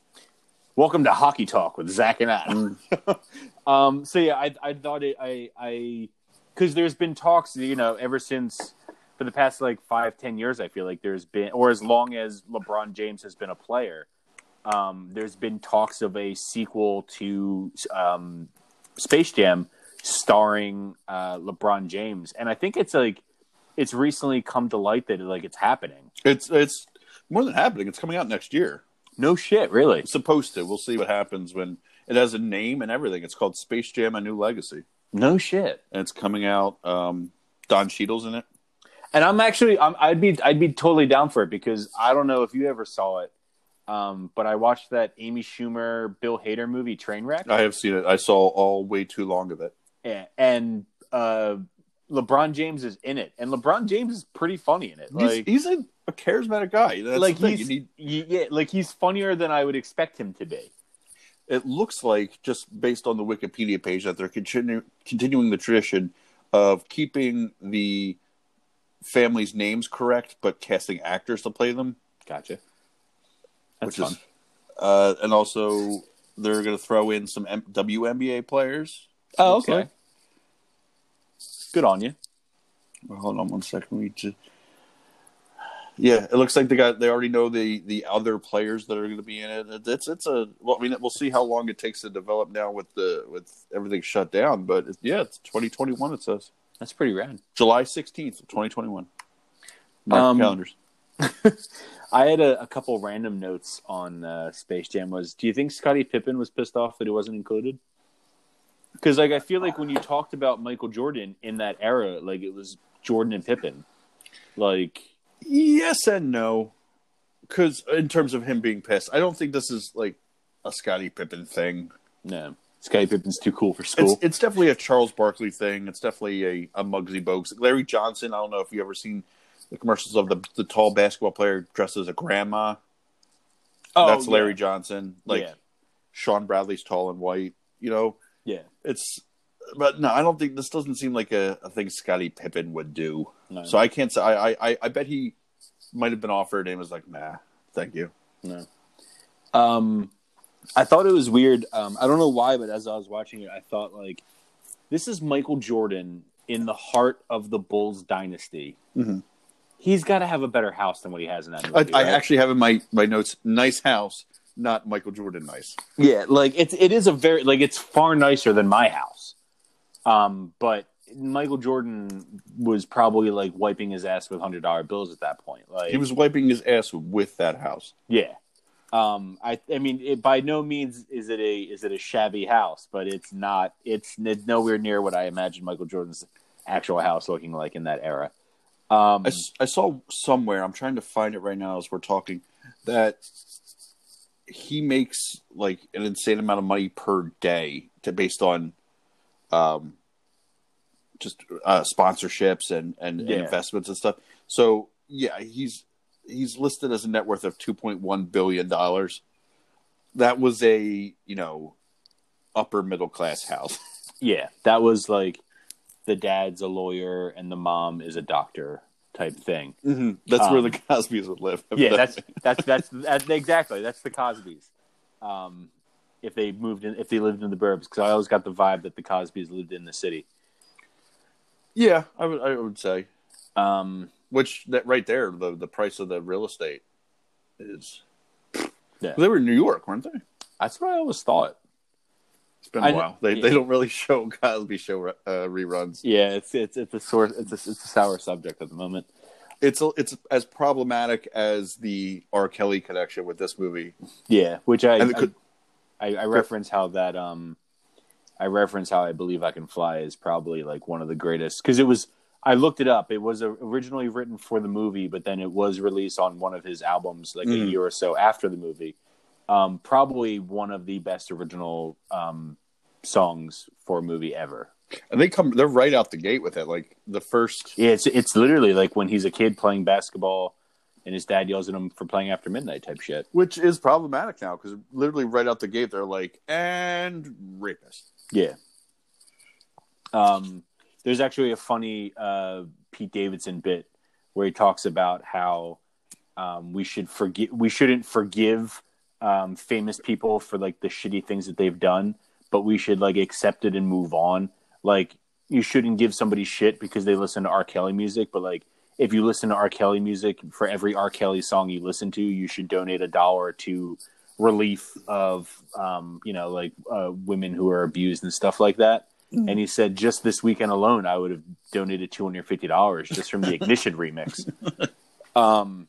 S1: Welcome to Hockey Talk with Zach and Adam.
S2: Mm.
S1: um, so yeah, I I thought it I I because there's been talks, you know, ever since for the past like five ten years. I feel like there's been, or as long as LeBron James has been a player, um, there's been talks of a sequel to um, Space Jam starring uh, LeBron James, and I think it's like it's recently come to light that like it's happening.
S2: It's it's more than happening. It's coming out next year.
S1: No shit, really.
S2: It's supposed to. We'll see what happens when it has a name and everything. It's called Space Jam: A New Legacy,
S1: No shit.
S2: and it's coming out. Um, Don Cheadle's in it.
S1: And I'm actually, I'm, I'd be, I'd be totally down for it because I don't know if you ever saw it, um, but I watched that Amy Schumer, Bill Hader movie Trainwreck,
S2: I have seen it. I saw all way too long of it.
S1: and, and uh, LeBron James is in it, and LeBron James is pretty funny in it.
S2: He's,
S1: Like,
S2: he's a, a charismatic guy. That's
S1: like he's,
S2: need,
S1: yeah, like he's funnier than I would expect him to be.
S2: it looks like just based on the Wikipedia page that they're continu- continuing the tradition of keeping the families' names correct, but casting actors to play them,
S1: Gotcha. That's
S2: which
S1: fun.
S2: is, uh, and also they're going to throw in some M- WNBA players.
S1: oh, okay.
S2: like.
S1: Good on you.
S2: Well, hold on one second. We just... Yeah, it looks like they got they already know the the other players that are going to be in it. It- It's it's a well, I mean, we'll see how long it takes to develop now with the with everything shut down. But it's, yeah, it's 2021. It says
S1: That's pretty rad.
S2: July 16th, 2021. Mark
S1: Um,
S2: calendars.
S1: I had a, a couple random notes on uh, Space Jam. Was do you think Scottie Pippen was pissed off that he wasn't included? Because like I feel like when you talked about Michael Jordan in that era, like it was Jordan and Pippen. Like
S2: Yes and no, because in terms of him being pissed, I don't think this is like a Scottie Pippen thing.
S1: no, Scottie Pippen's too cool for school.
S2: It's, it's definitely a Charles Barkley thing. It's definitely a, a Muggsy Bogues. Larry Johnson. I don't know if you ever seen the commercials of the the tall basketball player dressed as a grandma. Oh, that's Larry Johnson. Like
S1: yeah.
S2: Shawn Bradley's tall and white. You know,
S1: yeah.
S2: it's. But no, I don't think this doesn't seem like a, a thing Scottie Pippen would do.
S1: No,
S2: So I can't say. I I, I- bet he might have been offered and was like, nah, thank you.
S1: no. Um, I thought it was weird. Um, I don't know why, but as I was watching it, I thought like, this is Michael Jordan in the heart of the Bulls dynasty.
S2: Mhm.
S1: He's got to have a better house than what he has in that
S2: I,
S1: movie.
S2: I
S1: right?
S2: actually have in my my notes, nice house, not Michael Jordan nice.
S1: Yeah, like it's it is a very like it's far nicer than my house. Um, but Michael Jordan was probably like wiping his ass with hundred dollar bills at that point. Like
S2: He was wiping his ass with that house.
S1: yeah. Um, I I mean, it, by no means is it a is it a shabby house, but it's not. It's, it's nowhere near what I imagine Michael Jordan's actual house looking like in that era. Um,
S2: I, I saw somewhere. I'm trying to find it right now as we're talking. That he makes like an insane amount of money per day to based on, um, just uh, sponsorships and, and, and investments and stuff. So yeah, he's he's listed as a net worth of two point one billion dollars. That was a you know upper middle class house.
S1: yeah, that was like the dad's a lawyer and the mom is a doctor type thing.
S2: That's where
S1: Um,
S2: the Cosbys would live.
S1: yeah, that's that's that's that's exactly that's the Cosbys. Um, if they moved in, if they lived in the burbs, because I always got the vibe that the Cosbys lived in the city.
S2: yeah. I would I would say.
S1: Um,
S2: Which that right there, the the price of the real estate is.
S1: Yeah.
S2: They were in New York, weren't they?
S1: that's what I always thought.
S2: It's been
S1: I
S2: a
S1: kn-
S2: while. They
S1: yeah.
S2: they don't really show Cosby Show uh, reruns.
S1: Yeah, it's it's it's a sore it's a, it's a sour subject at the moment.
S2: It's a, it's as problematic as the R. Kelly connection with this movie.
S1: Yeah, which I
S2: could-
S1: I, I, I reference how that um I reference how I believe I can fly is probably like one of the greatest because it was I looked it up. It was originally written for the movie, but then it was released on one of his albums like a
S2: Mhm.
S1: year or so after the movie. Um, probably one of the best original um, songs for a movie ever.
S2: And they come they're right out the gate with it. Like the first
S1: Yeah, it's it's literally like when he's a kid playing basketball, and his dad yells at him for playing after midnight type shit.
S2: which is problematic now because literally right out the gate they're like and rapist.
S1: Yeah. Um, there's actually a funny uh, Pete Davidson bit where he talks about how um, we should forgive we shouldn't forgive um, famous people for like the shitty things that they've done, but we should like accept it and move on. Like you shouldn't give somebody shit because they listen to R. Kelly music, but like if you listen to R. Kelly music, for every R. Kelly song you listen to, you should donate a dollar to relief of um, you know like uh, women who are abused and stuff like that. And he said, just this weekend alone, I would have donated two hundred fifty dollars just from the Ignition remix. Um,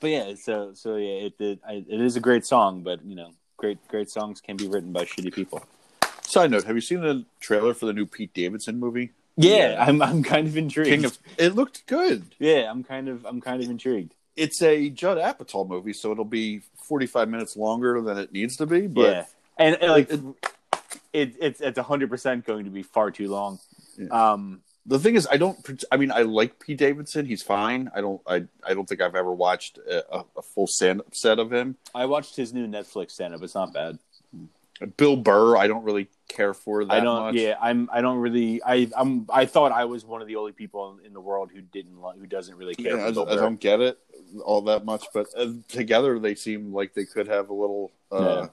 S1: but yeah, so so yeah, it it, it is a great song, but you know, great great songs can be written by shitty people.
S2: Side note: Have you seen the trailer for the new Pete Davidson movie?
S1: Yeah, I'm I'm kind of intrigued.
S2: King of. It looked good.
S1: yeah, I'm kind of I'm kind of intrigued.
S2: It's a Judd Apatow movie, so it'll be forty-five minutes longer than it needs to be. But
S1: yeah, and, and, like
S2: it-
S1: it, it's it's hundred percent going to be far too long.
S2: Yeah.
S1: Um,
S2: the thing is, I don't. I mean, I like Pete Davidson. He's fine. I don't. I. I don't think I've ever watched a, a full stand up set of him.
S1: I watched his new Netflix stand up. It's not bad.
S2: Bill Burr, I don't really care for that
S1: I don't.
S2: much.
S1: Yeah, I'm. I don't really. I. I'm. I thought I was one of the only people in the world who didn't. Who doesn't really care.
S2: Yeah,
S1: for
S2: I, I don't get it all that much, but uh, together they seem like they could have a little, uh,
S1: Yeah.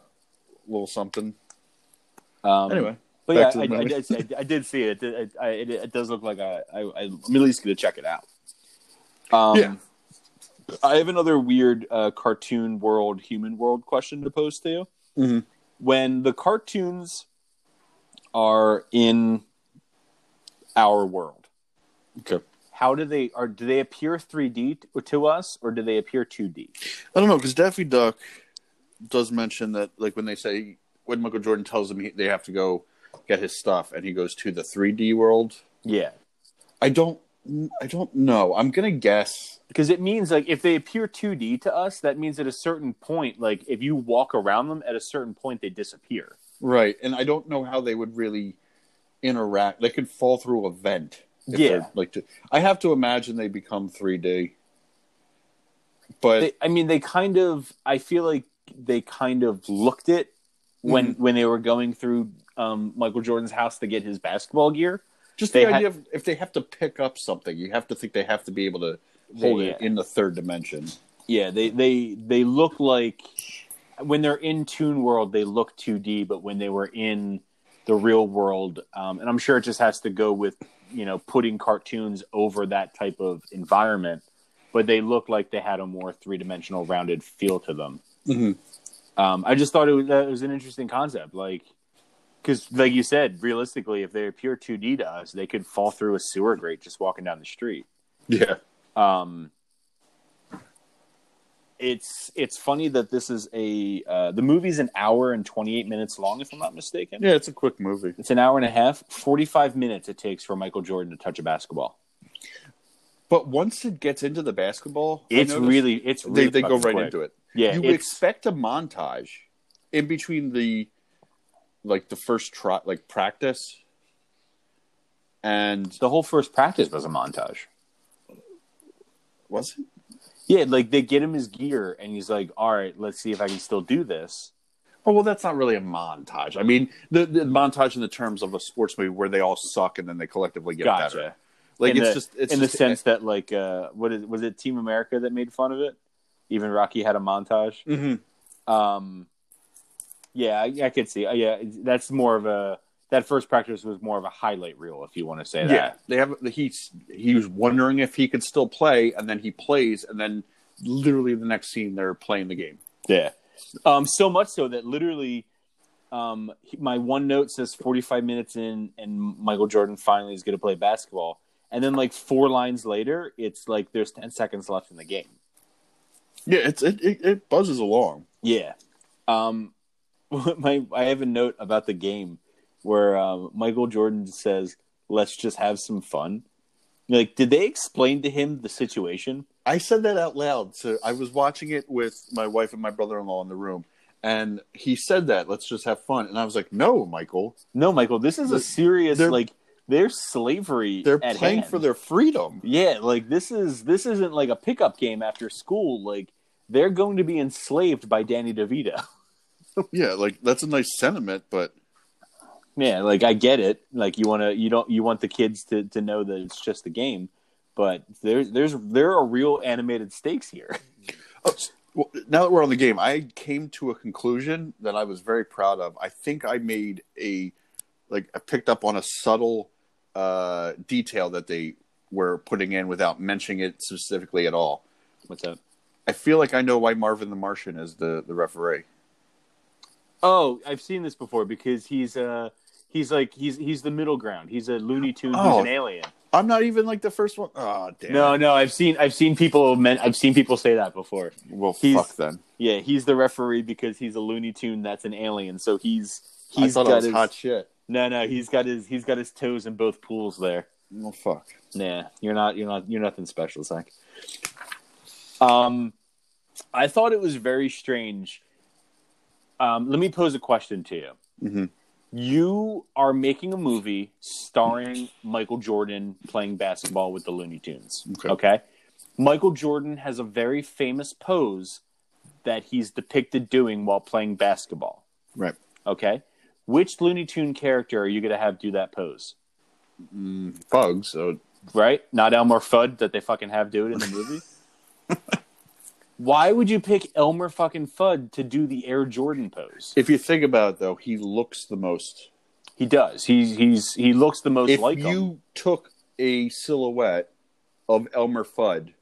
S2: little something.
S1: Um,
S2: Anyway,
S1: but
S2: back
S1: yeah, I, I, did, I, did see it. It, I, it. it does look like I. I I'm at least going to check it out. Um,
S2: Yeah.
S1: I have another weird uh, cartoon world, human world question to pose to you.
S2: Mhm.
S1: When the cartoons are in our world,
S2: Okay.
S1: how do they are? Do they appear 3D to, to us, or do they appear 2D?
S2: I don't know because Daffy Duck does mention that, like when they say when Michael Jordan tells him he, they have to go get his stuff, and he goes to the 3D world.
S1: Yeah,
S2: I don't. I don't know. I'm gonna guess.
S1: because it means like if they appear 2D to us, that means at a certain point, like if you walk around them, at a certain point they disappear.
S2: Right, and I don't know how they would really interact. They could fall through a vent.
S1: Yeah.
S2: like to, I have to imagine they become 3D. But
S1: They, I mean, they kind of. I feel like they kind of looked it when mm-hmm. when they were going through um, Michael Jordan's house to get his basketball gear.
S2: just
S1: they
S2: the
S1: ha-
S2: idea of if they have to pick up something, you have to think they have to be able to hold it
S1: Yeah.
S2: in the third dimension.
S1: Yeah, they they they look like when they're in Toon World, they look 2D, but when they were in the real world, um, and I'm sure it just has to go with you know putting cartoons over that type of environment, but they look like they had a more three dimensional, rounded feel to them.
S2: Mhm.
S1: Um, I just thought it was, that was an interesting concept, like because like you said, realistically, if they appear 2D to us, they could fall through a sewer grate just walking down the street.
S2: Yeah.
S1: Um, it's it's funny that this is a uh, the movie's an hour and 28 minutes long if i'm not mistaken
S2: Yeah, it's a quick movie.
S1: it's an hour and a half 45 minutes it takes for michael jordan to touch a basketball
S2: But once it gets into the basketball,
S1: it's
S2: noticed
S1: really it's
S2: they,
S1: really
S2: they go right
S1: quick.
S2: into it.
S1: yeah
S2: you expect a montage in between the like the first try like practice. And
S1: the whole first practice was a montage.
S2: Was it?
S1: Yeah like they get him his gear and he's like all right let's see if i can still do this.
S2: Oh well that's not really a montage. I mean the, the montage in the terms of a sports movie where they all suck and then they collectively get
S1: gotcha.
S2: better. Like
S1: in
S2: it's
S1: the,
S2: just it's
S1: in
S2: just,
S1: the sense that like uh what is was it team america that made fun of it? Even rocky had a montage?
S2: Mhm.
S1: Um, yeah, I, I could see. Yeah, that's more of a that first practice was more of a highlight reel, if you want to say that.
S2: yeah they have the he's he was wondering if he could still play and then he plays and then literally the next scene they're playing the game
S1: Yeah. Um, so much so that literally, Um, my one note says 45 minutes in, and Michael Jordan finally is going to play basketball. And then, like four lines later, it's like there's 10 seconds left in the game.
S2: Yeah, it's it, it, it buzzes along.
S1: Yeah. Um, my I have a note about the game where um, Michael Jordan says, "Let's just have some fun." Like, did they explain to him the situation?
S2: I said that out loud. So I was watching it with my wife and my brother-in-law in the room, and he said that let's just have fun. And I was like, "No, Michael,
S1: No, Michael. This is a serious
S2: they're-
S1: like. There's slavery.
S2: they're playing
S1: hand.
S2: for their freedom."
S1: Yeah, like this is this isn't like a pickup game after school. Like they're going to be enslaved by Danny DeVito.
S2: Yeah, like that's a nice sentiment, but
S1: Yeah, like I get it. Like you want to, you don't, you want the kids to to know that it's just a game, but there's there's there are real animated stakes here.
S2: Oh, well, now that we're on the game, I came to a conclusion that I was very proud of. I think I made a like I picked up on a subtle uh, detail that they were putting in without mentioning it specifically at all.
S1: What's that?
S2: I feel like I know why Marvin the Martian is the the referee.
S1: Oh, I've seen this before because he's uh he's like he's he's the middle ground. He's a Looney Tune.
S2: Oh.
S1: He's an alien.
S2: I'm not even like the first one. Oh damn!
S1: No, no, I've seen I've seen people men, I've seen people say that before.
S2: well,
S1: He's-
S2: fuck then.
S1: Yeah, he's the referee because he's a Looney Tune that's an alien. So he's he's got his
S2: hot shit.
S1: no no he's got his he's got his toes in both pools there.
S2: Well, fuck.
S1: Nah, you're not. You're not. You're nothing special, Zach. Um, I thought it was very strange. Um, let me pose a question to you.
S2: Mhm.
S1: You are making a movie starring Michael Jordan playing basketball with the Looney Tunes.
S2: Okay.
S1: okay? Michael Jordan has a very famous pose that he's depicted doing while playing basketball.
S2: Right.
S1: Okay. Which Looney Tune character are you going to have do that pose?
S2: Mm, bugs. So
S1: right? Not Elmer Fudd that they fucking have do it in the movie. Why would you pick Elmer fucking Fudd to do the Air Jordan pose?
S2: if you think about it, though, he looks the most.
S1: He does. He's he's he looks the most like.
S2: if
S1: like
S2: you
S1: him.
S2: took a silhouette of Elmer Fudd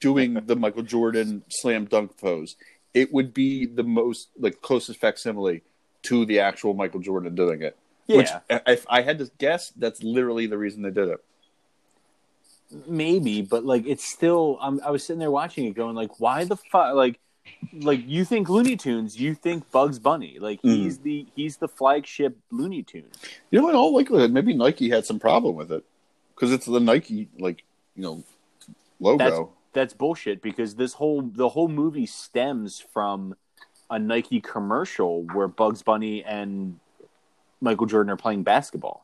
S2: doing the Michael Jordan slam dunk pose, it would be the most like closest facsimile to the actual Michael Jordan doing it.
S1: Yeah,
S2: Which, if I had to guess, that's literally the reason they did it.
S1: Maybe, but like it's still. I'm, I was sitting there watching it, going like, why the fuck? Like, like you think Looney Tunes, you think Bugs Bunny. Like
S2: Mm.
S1: he's the he's the flagship Looney Tune.
S2: You know, in all likelihood, maybe Nike had some problem with it because it's the Nike like you know logo.
S1: That's that's bullshit because this whole the whole movie stems from a Nike commercial where Bugs Bunny and Michael Jordan are playing basketball.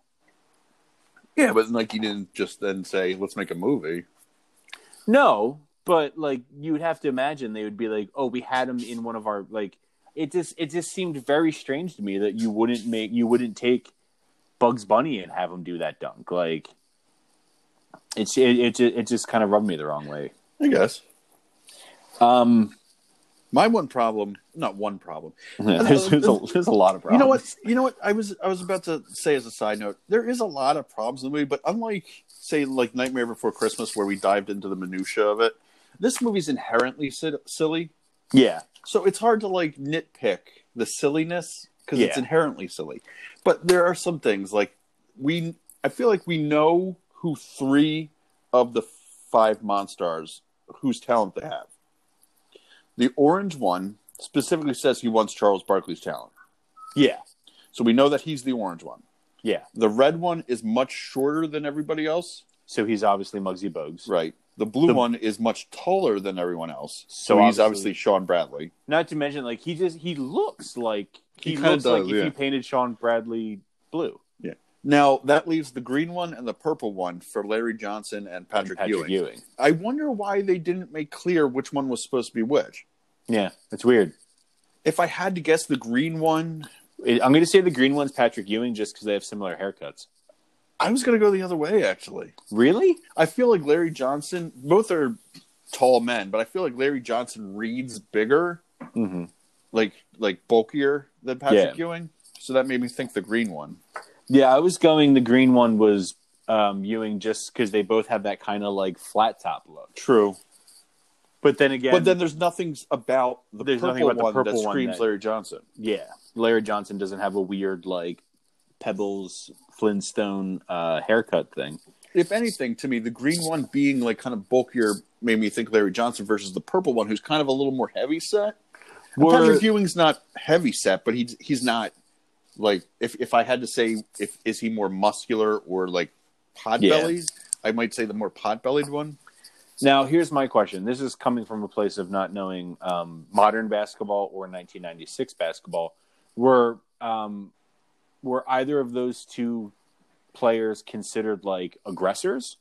S2: Yeah, but Nike didn't just then say, "Let's make a movie."
S1: No, but like you would have to imagine they would be like, "Oh, we had him in one of our like." It just it just seemed very strange to me that you wouldn't make you wouldn't take Bugs Bunny and have him do that dunk. Like it's it it, it just kind of rubbed me the wrong way.
S2: I guess
S1: Um,
S2: my one problem, not one problem.
S1: there's, there's, a, there's a lot of problems.
S2: You know what? You know what? I was I was about to say as a side note, there is a lot of problems in the movie, but unlike say like Nightmare Before Christmas, where we dived into the minutia of it, this movie's inherently si- silly.
S1: Yeah,
S2: So it's hard to like nitpick the silliness because it's inherently silly. But there are some things like we. I feel like we know who three of the five monsters whose talent they have. The orange one specifically says he wants Charles Barkley's talent.
S1: yeah,
S2: So we know that he's the orange one.
S1: yeah.
S2: The red one is much shorter than everybody else.
S1: So he's obviously Muggsy Bogues.
S2: Right. The blue
S1: The-
S2: one is much taller than everyone else.
S1: So
S2: So, he's
S1: obviously-
S2: obviously Shawn Bradley.
S1: Not to mention, like he just he looks like he,
S2: He
S1: looks like
S2: does,
S1: if
S2: yeah.
S1: you painted Shawn Bradley blue.
S2: Now that leaves the green one and the purple one for Larry Johnson and Patrick,
S1: Patrick
S2: Ewing.
S1: Ewing.
S2: I wonder why they didn't make clear which one was supposed to be which.
S1: Yeah, it's weird.
S2: If I had to guess, the green one.
S1: I'm going to say the green one's Patrick Ewing just because they have similar haircuts.
S2: I was going to go the other way. Actually,
S1: Really?
S2: I feel like Larry Johnson. Both are tall men, but I feel like Larry Johnson reads bigger,
S1: Mm-hmm.
S2: like like bulkier than Patrick
S1: Yeah.
S2: Ewing. So that made me think the green one.
S1: Yeah, I was going. The green one was um, Ewing just because they both have that kind of like flat top look.
S2: True.
S1: But then again,
S2: but then there's nothing about the
S1: There's
S2: purple
S1: nothing about the
S2: one
S1: purple
S2: that
S1: one
S2: screams
S1: that-
S2: Larry Johnson.
S1: yeah, Larry Johnson doesn't have a weird like Pebbles Flintstone uh, haircut thing.
S2: If anything, to me, the green one being like kind of bulkier made me think Larry Johnson versus the purple one, who's kind of a little more heavy set.
S1: Were-
S2: Patrick Ewing's not heavy set, but he's he's not like if if I had to say if is he more muscular or like pot
S1: Yeah.
S2: bellied, I might say the more pot bellied one.
S1: Now, here's my question. This is coming from a place of not knowing um, modern basketball or 1996 basketball. Were um, were either of those two players considered like aggressors?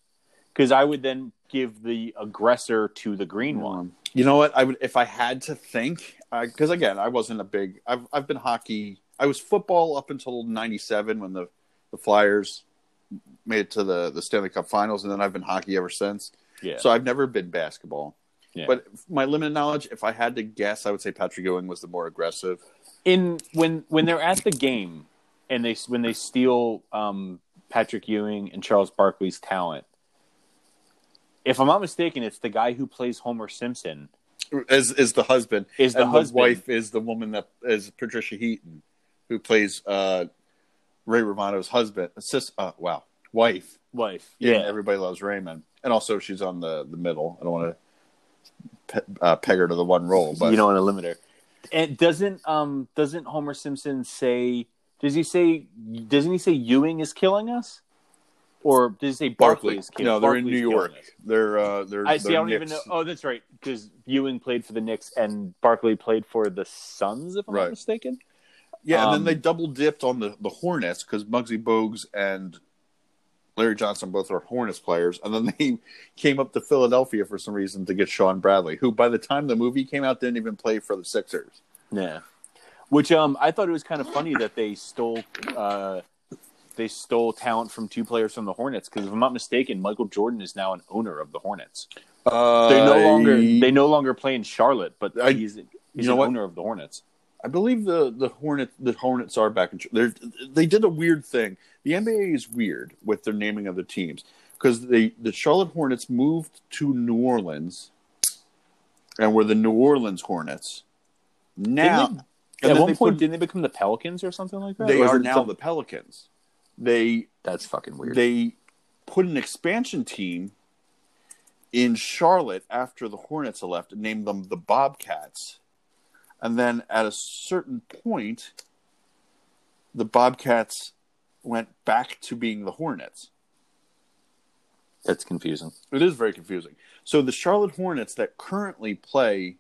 S1: Because I would then give the aggressor to the green one.
S2: You know what? I would if I had to think because again, I wasn't a big. I've I've been hockey. I was football up until '97 when the the Flyers made it to the the Stanley Cup Finals, and then I've been hockey ever since.
S1: Yeah.
S2: So I've never been basketball.
S1: Yeah.
S2: But my limited knowledge, if I had to guess, I would say Patrick Ewing was the more aggressive.
S1: in when when they're at the game and they when they steal um, Patrick Ewing and Charles Barkley's talent. If I'm not mistaken, it's the guy who plays Homer Simpson.
S2: As is the husband,
S1: Is the
S2: and
S1: husband.
S2: wife is the woman that is Patricia Heaton, who plays uh, Ray Romano's husband. Sis, uh, wow, wife.
S1: Wife,
S2: Yeah, everybody loves Raymond, and also she's on the the middle. I don't want to pe- uh, peg her to the one role, but
S1: you don't want to limit her. And doesn't um doesn't Homer Simpson say? Does he say? Doesn't he say Ewing is killing us? Or does he say Barkley,
S2: Barkley.
S1: is killing?
S2: No, they're in New York. They're uh, they're.
S1: I see.
S2: They're
S1: don't even
S2: Knicks.
S1: know. Oh, that's right. Because Ewing played for the Knicks and Barkley played for the Suns, if I'm
S2: Right.
S1: not mistaken.
S2: Yeah, and
S1: Um,
S2: then they double dipped on the the Hornets because Muggsy Bogues and Larry Johnson both are Hornets players, and then they came up to Philadelphia for some reason to get Shawn Bradley, who by the time the movie came out didn't even play for the Sixers.
S1: Yeah. Which um I thought it was kind of funny that they stole uh they stole talent from two players from the Hornets because if I'm not mistaken, Michael Jordan is now an owner of the Hornets.
S2: Uh,
S1: They no longer they no longer play in Charlotte, but
S2: I-
S1: he's he's an
S2: what?
S1: owner of the Hornets.
S2: I believe the the Hornet the Hornets are back in. They they did a weird thing. The NBA is weird with their naming of the teams because they the Charlotte Hornets moved to New Orleans, and were the New Orleans Hornets. Now,
S1: Didn't At one point,
S2: put-
S1: didn't they become the Pelicans or something like that?
S2: they are now
S1: some-
S2: the Pelicans. They
S1: That's fucking weird.
S2: they put an expansion team in Charlotte after the Hornets left and named them the Bobcats. And then at a certain point, the Bobcats went back to being the Hornets.
S1: That's confusing.
S2: It is very confusing. So the Charlotte Hornets that currently play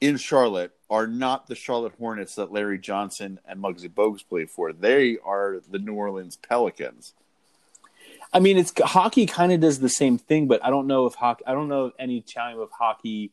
S2: in Charlotte are not the Charlotte Hornets that Larry Johnson and Muggsy Bogues played for. They are the New Orleans Pelicans.
S1: I mean, it's hockey kind of does the same thing, but I don't know if hockey. I don't know of any time of hockey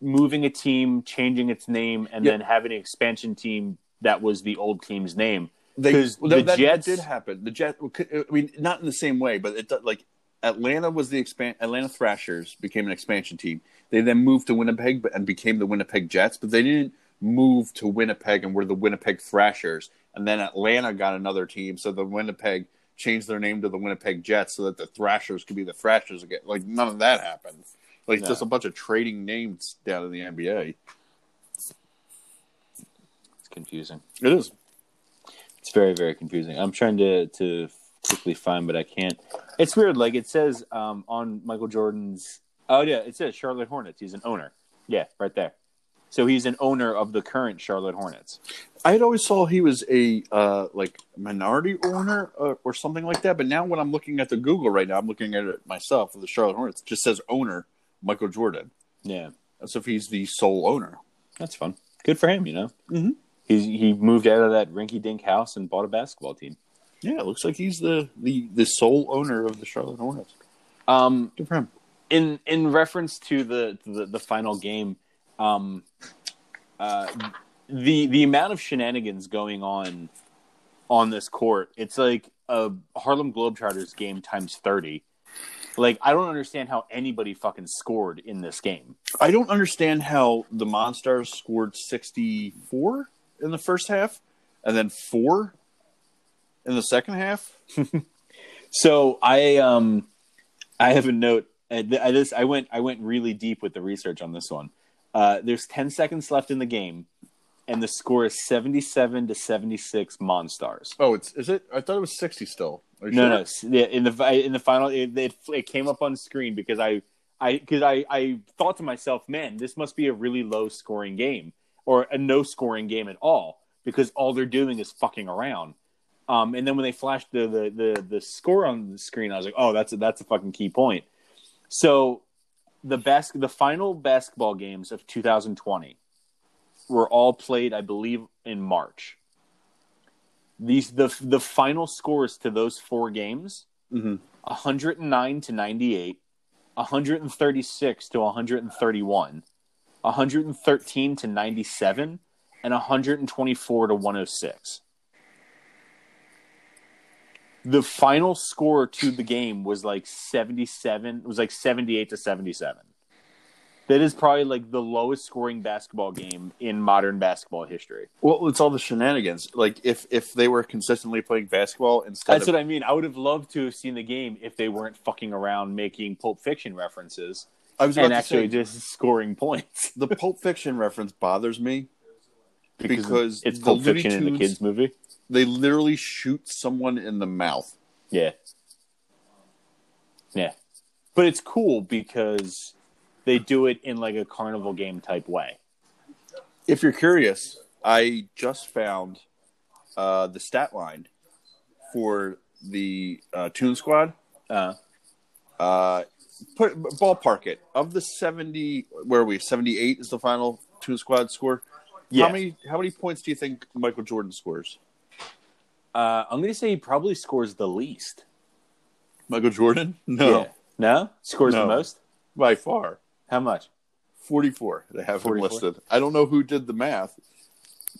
S1: moving a team, changing its name, and
S2: Yeah.
S1: then having an expansion team that was the old team's name.
S2: They
S1: 'Cause
S2: well,
S1: the
S2: that, that
S1: Jets-
S2: did happen. The Jets, I mean, not in the same way, but it like Atlanta was the expand. Atlanta Thrashers became an expansion team. They then moved to Winnipeg but- and became the Winnipeg Jets, but they didn't move to Winnipeg and were the Winnipeg Thrashers. And then Atlanta got another team, so the Winnipeg changed their name to the Winnipeg Jets so that the Thrashers could be the Thrashers again. Like none of that happened. Like
S1: No.
S2: just a bunch of trading names down in the NBA.
S1: It's confusing.
S2: It is.
S1: It's very very confusing. I'm trying to to quickly find, but I can't. It's weird. Like it says um, on Michael Jordan's. Oh yeah, it says Charlotte Hornets. He's an owner. Yeah, right there. So he's an owner of the current Charlotte Hornets.
S2: I had always saw he was a uh, like minority owner uh, or something like that. But now when I'm looking at the Google right now, I'm looking at it myself the Charlotte Hornets. It just says owner Michael Jordan.
S1: Yeah,
S2: As if he's the sole owner.
S1: that's fun. Good for him, you know.
S2: Mhm.
S1: He's he moved out of that rinky-dink house and bought a basketball team.
S2: Yeah, it looks like he's the the, the sole owner of the Charlotte Hornets.
S1: Um,
S2: Good for him.
S1: in in reference to the the, the final game, um, uh, the the amount of shenanigans going on on this court, it's like a Harlem Globetrotters game times thirty. Like I don't understand how anybody fucking scored in this game.
S2: I don't understand how the Monstars scored 64 in the first half and then four in the second half.
S1: So I um I have a note I, this, I went I went really deep with the research on this one. Uh, there's 10 seconds left in the game, and the score is 77 to 76 Monstars.
S2: Oh, it's is it? I thought it was sixty still.
S1: No,
S2: sure?
S1: no. yeah, In the in the final, it, it, it came up on screen because I I because I I thought to myself, man, this must be a really low scoring game or a no scoring game at all because all they're doing is fucking around. Um, and then when they flashed the, the the the score on the screen, I was like, oh, that's a, that's a fucking key point. So the bas- the final basketball games of 2020 were all played, I believe, in March. These the the final scores to those four games
S2: Mhm.
S1: 109 to 98, 136 to 131, 113 to 97, and 124 to 106. The final score to the game was like 77, it was like 78 to 77. That is probably like the lowest scoring basketball game in modern basketball history.
S2: Well, it's all the shenanigans. Like if if they were consistently playing basketball instead
S1: That's
S2: of
S1: what I mean. I would have loved to have seen the game if they weren't fucking around making Pulp Fiction references
S2: I was
S1: and actually
S2: say,
S1: just scoring points.
S2: the Pulp Fiction reference bothers me because
S1: it's Pulp Fiction in the kids movie.
S2: they literally shoot someone in the mouth.
S1: Yeah, yeah, but it's cool because they do it in like a carnival game type way.
S2: If you're curious, I just found uh, the stat line for the uh, Toon Squad.
S1: Uh,
S2: Uh, put ballpark it of the seventy. Where are we? Seventy eight is the final Toon Squad score.
S1: yeah,
S2: How many? How many points do you think Michael Jordan scores?
S1: uh, I'm gonna say he probably scores the least.
S2: Michael Jordan? No,
S1: Yeah. no, scores the most.
S2: by far.
S1: How much?
S2: 44 they have him
S1: 44?
S2: listed i don't know who did the math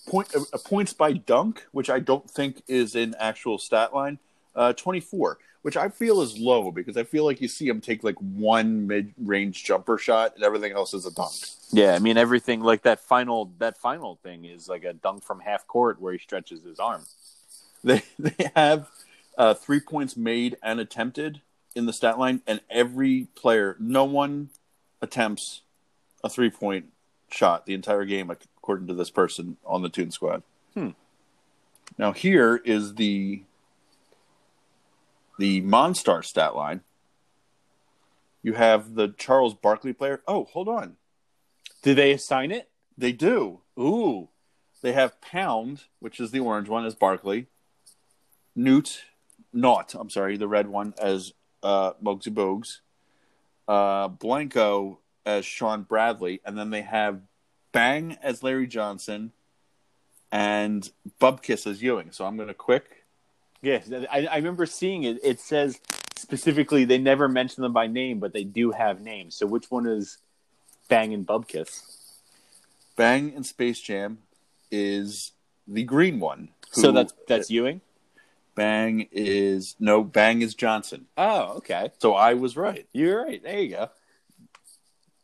S2: point uh, points by dunk which i don't think is in actual stat line uh, 24 which i feel is low because i feel like you see him take like one mid-range jumper shot and everything else is a dunk
S1: Yeah, I mean everything like that final that final thing is like a dunk from half court where he stretches his arm.
S2: they they have uh, three points made and attempted in the stat line and every player no one attempts a three point shot the entire game according to this person on the Toon Squad.
S1: Hmm.
S2: Now here is the the Monstar stat line. You have the Charles Barkley player. Oh, hold on.
S1: Do they assign it?
S2: They do.
S1: Ooh,
S2: They have Pound, which is the orange one, as Barkley. Newt, Nawt, I'm sorry, the red one as uh, Muggsy Bogues. Uh, Blanko as Shawn Bradley. And then they have Bang as Larry Johnson and Bupkus as Ewing. So I'm going to quick.
S1: yes, I, I remember seeing it. It says specifically they never mention them by name, but they do have names. So which one is Bang and Bupkus?
S2: Bang in Space Jam is the green one.
S1: So that's that's Ewing.
S2: Bang is no Bang is Johnson.
S1: Oh, okay.
S2: So I was right.
S1: You're right. There you go.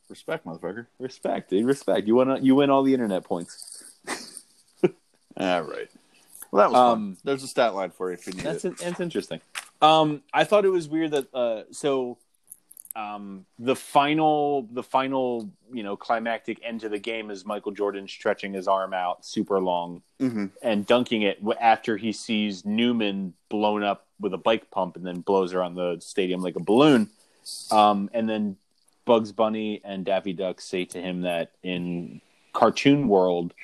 S2: Respect, motherfucker.
S1: Respect, dude. Respect. You win. You win all the internet points.
S2: All right. Well, that was
S1: Um,
S2: fun. There's a stat line for you if you need
S1: That's
S2: it.
S1: that's interesting. Um, I thought it was weird that uh, so um, the final the final you know climactic end to the game is Michael Jordan stretching his arm out super long
S2: Mm-hmm.
S1: and dunking it after he sees Newman blown up with a bike pump and then blows around the stadium like a balloon. Um, and then Bugs Bunny and Daffy Duck say to him that in cartoon world,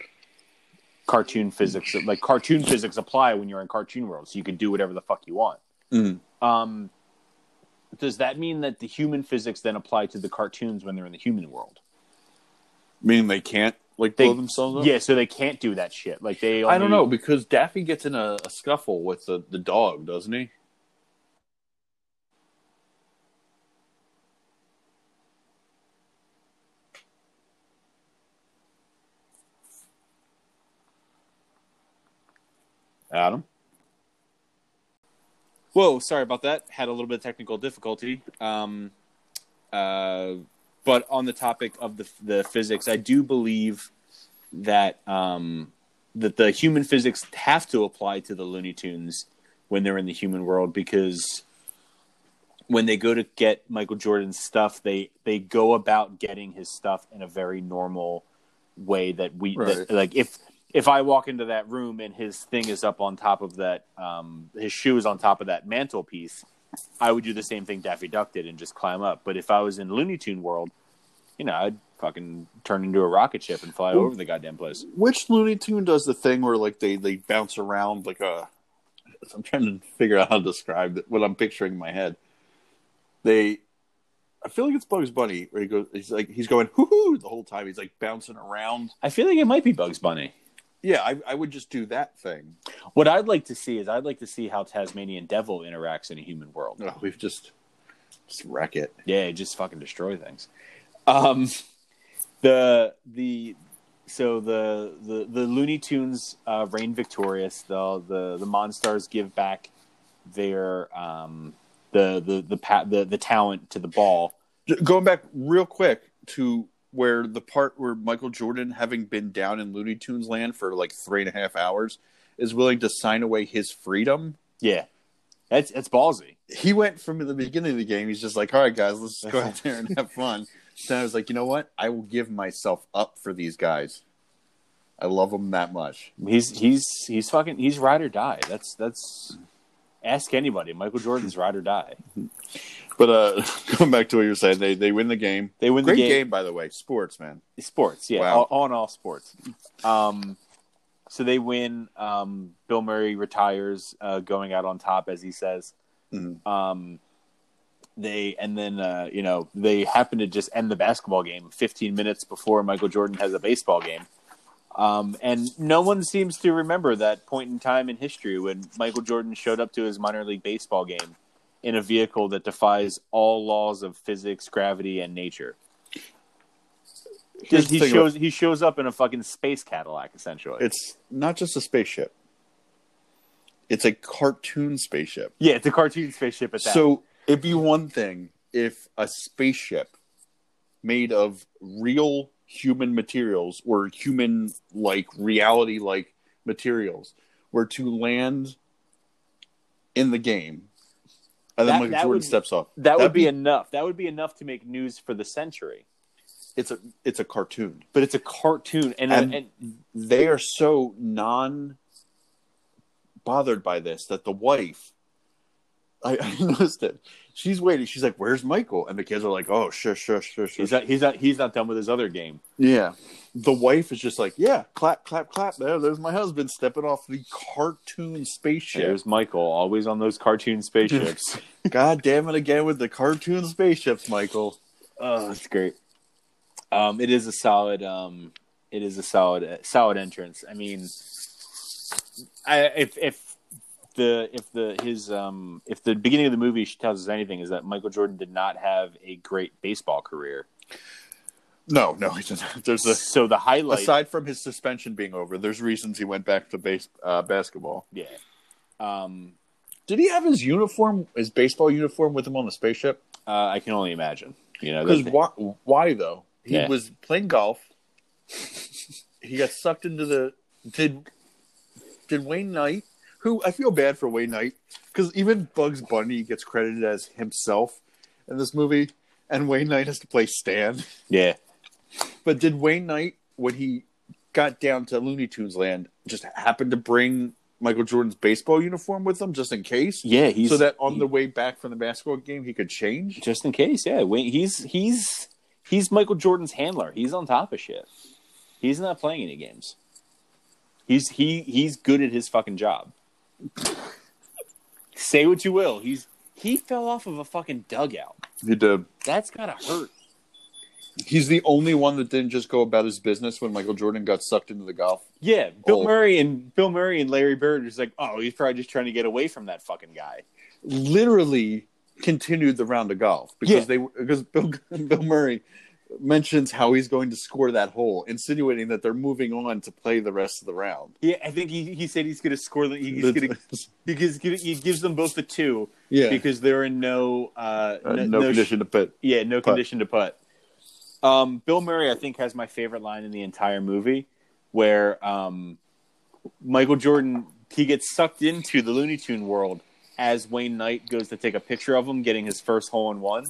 S1: cartoon physics like cartoon physics apply when you're in cartoon world, so you can do whatever the fuck you want.
S2: Mhm.
S1: Um, does that mean that the human physics then apply to the cartoons when they're in the human world?
S2: Meaning they can't like
S1: They-
S2: blow themselves up.
S1: Yeah, so they can't do that shit. Like they,
S2: I don't know because Daffy gets in a, a scuffle with the, the dog, doesn't he?
S1: Adam. Whoa, sorry about that. Had a little bit of technical difficulty. Um, uh, but on the topic of the the physics, I do believe that um, that the human physics have to apply to the Looney Tunes when they're in the human world because when they go to get Michael Jordan's stuff, they they go about getting his stuff in a very normal way that we
S2: Right.
S1: that, like if if I walk into that room and his thing is up on top of that um his shoe is on top of that mantelpiece, I would do the same thing Daffy Duck did and just climb up. But if I was in Looney Tune world, you know, I'd fucking turn into a rocket ship and fly over the goddamn place.
S2: Which Looney Tune does the thing where like they they bounce around like a? I'm trying to figure out how to describe it, what I'm picturing in my head. They, I feel like it's Bugs Bunny where he goes. He's like he's going hoo hoo the whole time. He's like bouncing around.
S1: I feel like it might be Bugs Bunny.
S2: Yeah, I, I would just do that thing.
S1: What I'd like to see is I'd like to see how Tasmanian Devil interacts in a human world.
S2: No, we've just just wreck it.
S1: Yeah, just fucking destroy things. Um, the the so the the the Looney Tunes uh, reign victorious. The the the Monstars give back their um the the the pa- the the talent to the ball.
S2: Going back real quick to where the part where Michael Jordan, having been down in Looney Tunes land for like three and a half hours, is willing to sign away his freedom.
S1: Yeah, that's that's ballsy.
S2: He went from the beginning of the game. He's just like, "All right, guys, let's go out there and have fun." So I was like, "You know what? I will give myself up for these guys. I love them that much."
S1: He's he's he's fucking he's ride or die. That's that's ask anybody. Michael Jordan's ride or die.
S2: But uh, going back to what you were saying, they they win the game.
S1: They win
S2: Great
S1: the
S2: game.
S1: game.
S2: by the way. Sports, man.
S1: Sports, yeah,
S2: Wow.
S1: all, all in all sports. Um, so they win. Um, Bill Murray retires, uh, going out on top, as he says.
S2: Mhm.
S1: Um, they and then uh, you know they happen to just end the basketball game 15 minutes before Michael Jordan has a baseball game. Um, and no one seems to remember that point in time in history when Michael Jordan showed up to his minor league baseball game in a vehicle that defies all laws of physics, gravity, and nature.
S2: Here's
S1: he shows he shows up in a fucking space Cadillac essentially.
S2: It's not just a spaceship. It's a cartoon spaceship.
S1: yeah, it's a cartoon spaceship at that.
S2: So it'd be one thing if a spaceship made of real human materials or human like reality like materials were to land in the game and then
S1: That-
S2: Michael
S1: that
S2: Jordan
S1: would-
S2: steps off.
S1: that
S2: That'd
S1: would be enough. That would be enough to make news for the century.
S2: it's a it's a cartoon.
S1: But it's a cartoon, and,
S2: And-
S1: and,
S2: They are so non bothered by this that the wife I, I noticed it. She's waiting. She's like, "Where's Michael?" And the kids are like, "Oh, shush, shush, shush."
S1: he's not he's not he's not done with his other game.
S2: Yeah. The wife is just like, yeah, clap, clap, clap. There, there's my husband stepping off the cartoon spaceship.
S1: There's Michael, always on those cartoon spaceships.
S2: God damn it again with the cartoon spaceships, Michael.
S1: oh, that's great. Um, it is a solid. Um, it is a solid solid entrance. I mean, I if if the if the his um if the beginning of the movie tells us anything is that Michael Jordan did not have a great baseball career.
S2: No, no, he doesn't. There's a
S1: So the highlight,
S2: aside from his suspension being over, there's reasons he went back to base uh, basketball.
S1: yeah. Um,
S2: Did he have his uniform, his baseball uniform, with him on the spaceship?
S1: uh, I can only imagine. You know,
S2: Because why? Why though? He
S1: Yeah.
S2: was playing golf. he got sucked into the did did Wayne Knight, who I feel bad for Wayne Knight because even Bugs Bunny gets credited as himself in this movie, and Wayne Knight has to play Stan.
S1: yeah.
S2: But did Wayne Knight, when he got down to Looney Tunes land, just happen to bring Michael Jordan's baseball uniform with him just in case?
S1: Yeah, he's
S2: so that on
S1: he-
S2: the way back from the basketball game he could change.
S1: just in case. Yeah, Wait, he's he's he's Michael Jordan's handler. He's on top of shit. He's not playing any games. He's he he's good at his fucking job. Say what you will. He's he fell off of a fucking dugout.
S2: He did.
S1: That's gotta hurt.
S2: He's the only one that didn't just go about his business when Michael Jordan got sucked into the golf.
S1: Yeah, Bill
S2: Oh.
S1: Murray and Bill Murray and Larry Bird is like, oh, he's probably just trying to get away from that fucking guy.
S2: Literally continued the round of golf because
S1: Yeah.
S2: they because Bill Bill Murray mentions how he's going to score that hole, insinuating that they're moving on to play the rest of the round.
S1: Yeah, I think he, he said he's gonna score. The, he's gonna he gives, he gives them both the two
S2: yeah,
S1: because they're in no uh,
S2: Uh, no, condition to put.
S1: Yeah, no
S2: Putt.
S1: condition to put. Um, Bill Murray, I think, has my favorite line in the entire movie, where um, Michael Jordan he gets sucked into the Looney Tune world, as Wayne Knight goes to take a picture of him getting his first hole in one.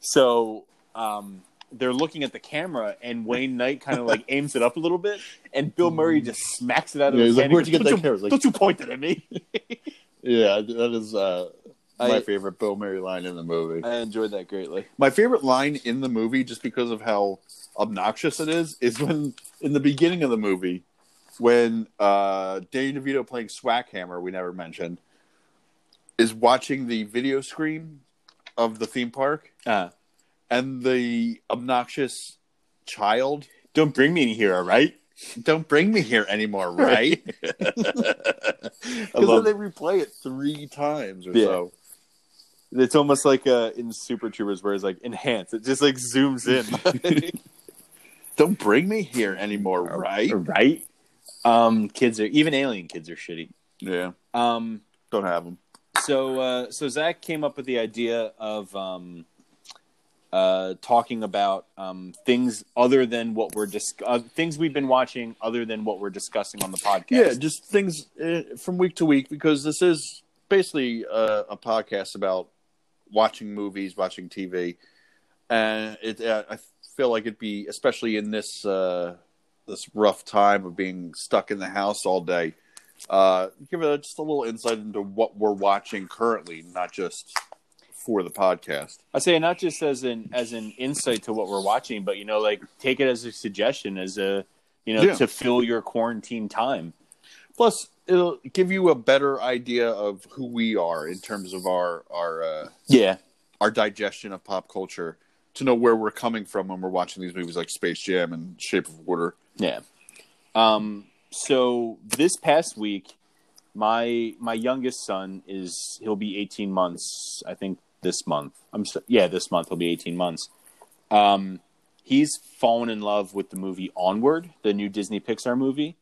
S1: So um, they're looking at the camera, and Wayne Knight kind of like aims it up a little bit, and Bill Murray just smacks it out of
S2: Yeah,
S1: his
S2: he's like,
S1: hand.
S2: "Where'd you get that
S1: don't,
S2: camera?" Like-
S1: don't you point it at me?
S2: Yeah, that is uh, my
S1: I-
S2: favorite Bill Murray line in the movie.
S1: I enjoyed that greatly.
S2: My favorite line in the movie, just because of how obnoxious it is, is when in the beginning of the movie, when uh, Danny DeVito playing Swackhammer, we never mentioned, is watching the video screen of the theme park,
S1: Uh,
S2: and the obnoxious child,
S1: don't bring me in here, all right?
S2: "Don't bring me here anymore, right?" Because
S1: love-
S2: then they replay it three times or
S1: Yeah.
S2: so.
S1: It's almost like uh, in Super Troopers, where it's like enhance. It just like zooms in.
S2: Don't bring me here anymore, right?
S1: right? Um, kids are even alien kids are shitty.
S2: Yeah,
S1: Um,
S2: don't have them.
S1: so uh, so Zach came up with the idea of um, uh, talking about um, things other than what we're dis- uh, things we've been watching, other than what we're discussing on the podcast.
S2: Yeah, just things uh, from week to week because this is basically a, a podcast about watching movies, watching TV, and it. Uh, I feel like it'd be especially in this uh, this rough time of being stuck in the house all day. Uh, give it just a little insight into what we're watching currently, not just for the podcast.
S1: I say not just as an as an insight to what we're watching, but you know, like take it as a suggestion, as a you know,
S2: Yeah.
S1: to fill your quarantine time.
S2: Plus, it'll give you a better idea of who we are in terms of our our uh,
S1: Yeah,
S2: our digestion of pop culture to know where we're coming from when we're watching these movies like Space Jam and Shape of Water.
S1: Yeah. Um. So this past week, my my youngest son is he'll be 18 months. I think this month. I'm so, yeah, this month he'll be 18 months. Um, he's fallen in love with the movie Onward, the new Disney Pixar movie.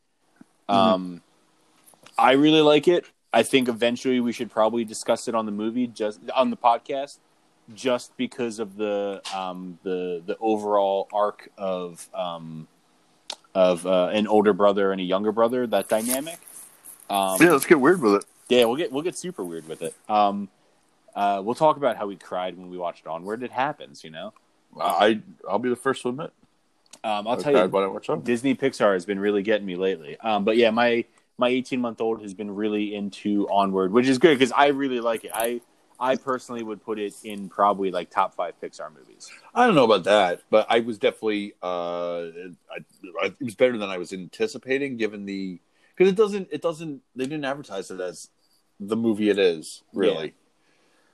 S1: Um, I really like it. I think eventually we should probably discuss it on the movie, just on the podcast, just because of the um, the the overall arc of um, of uh, an older brother and a younger brother, that dynamic. Um,
S2: let's get weird with it.
S1: yeah, we'll get we'll get super weird with it. Um, uh, we'll talk about how we cried when we watched Onward. It happens, you know.
S2: I I'll be the first to admit.
S1: Um, I'll tell you,
S2: when I watched.
S1: Disney Pixar has been really getting me lately. Um, but yeah, my my 18 month old has been really into Onward, which is good because I really like it. I I personally would put it in probably like top five Pixar movies.
S2: I don't know about that, but I was definitely uh, I, I, it was better than I was anticipating, given the because it doesn't it doesn't they didn't advertise it as the movie it is really.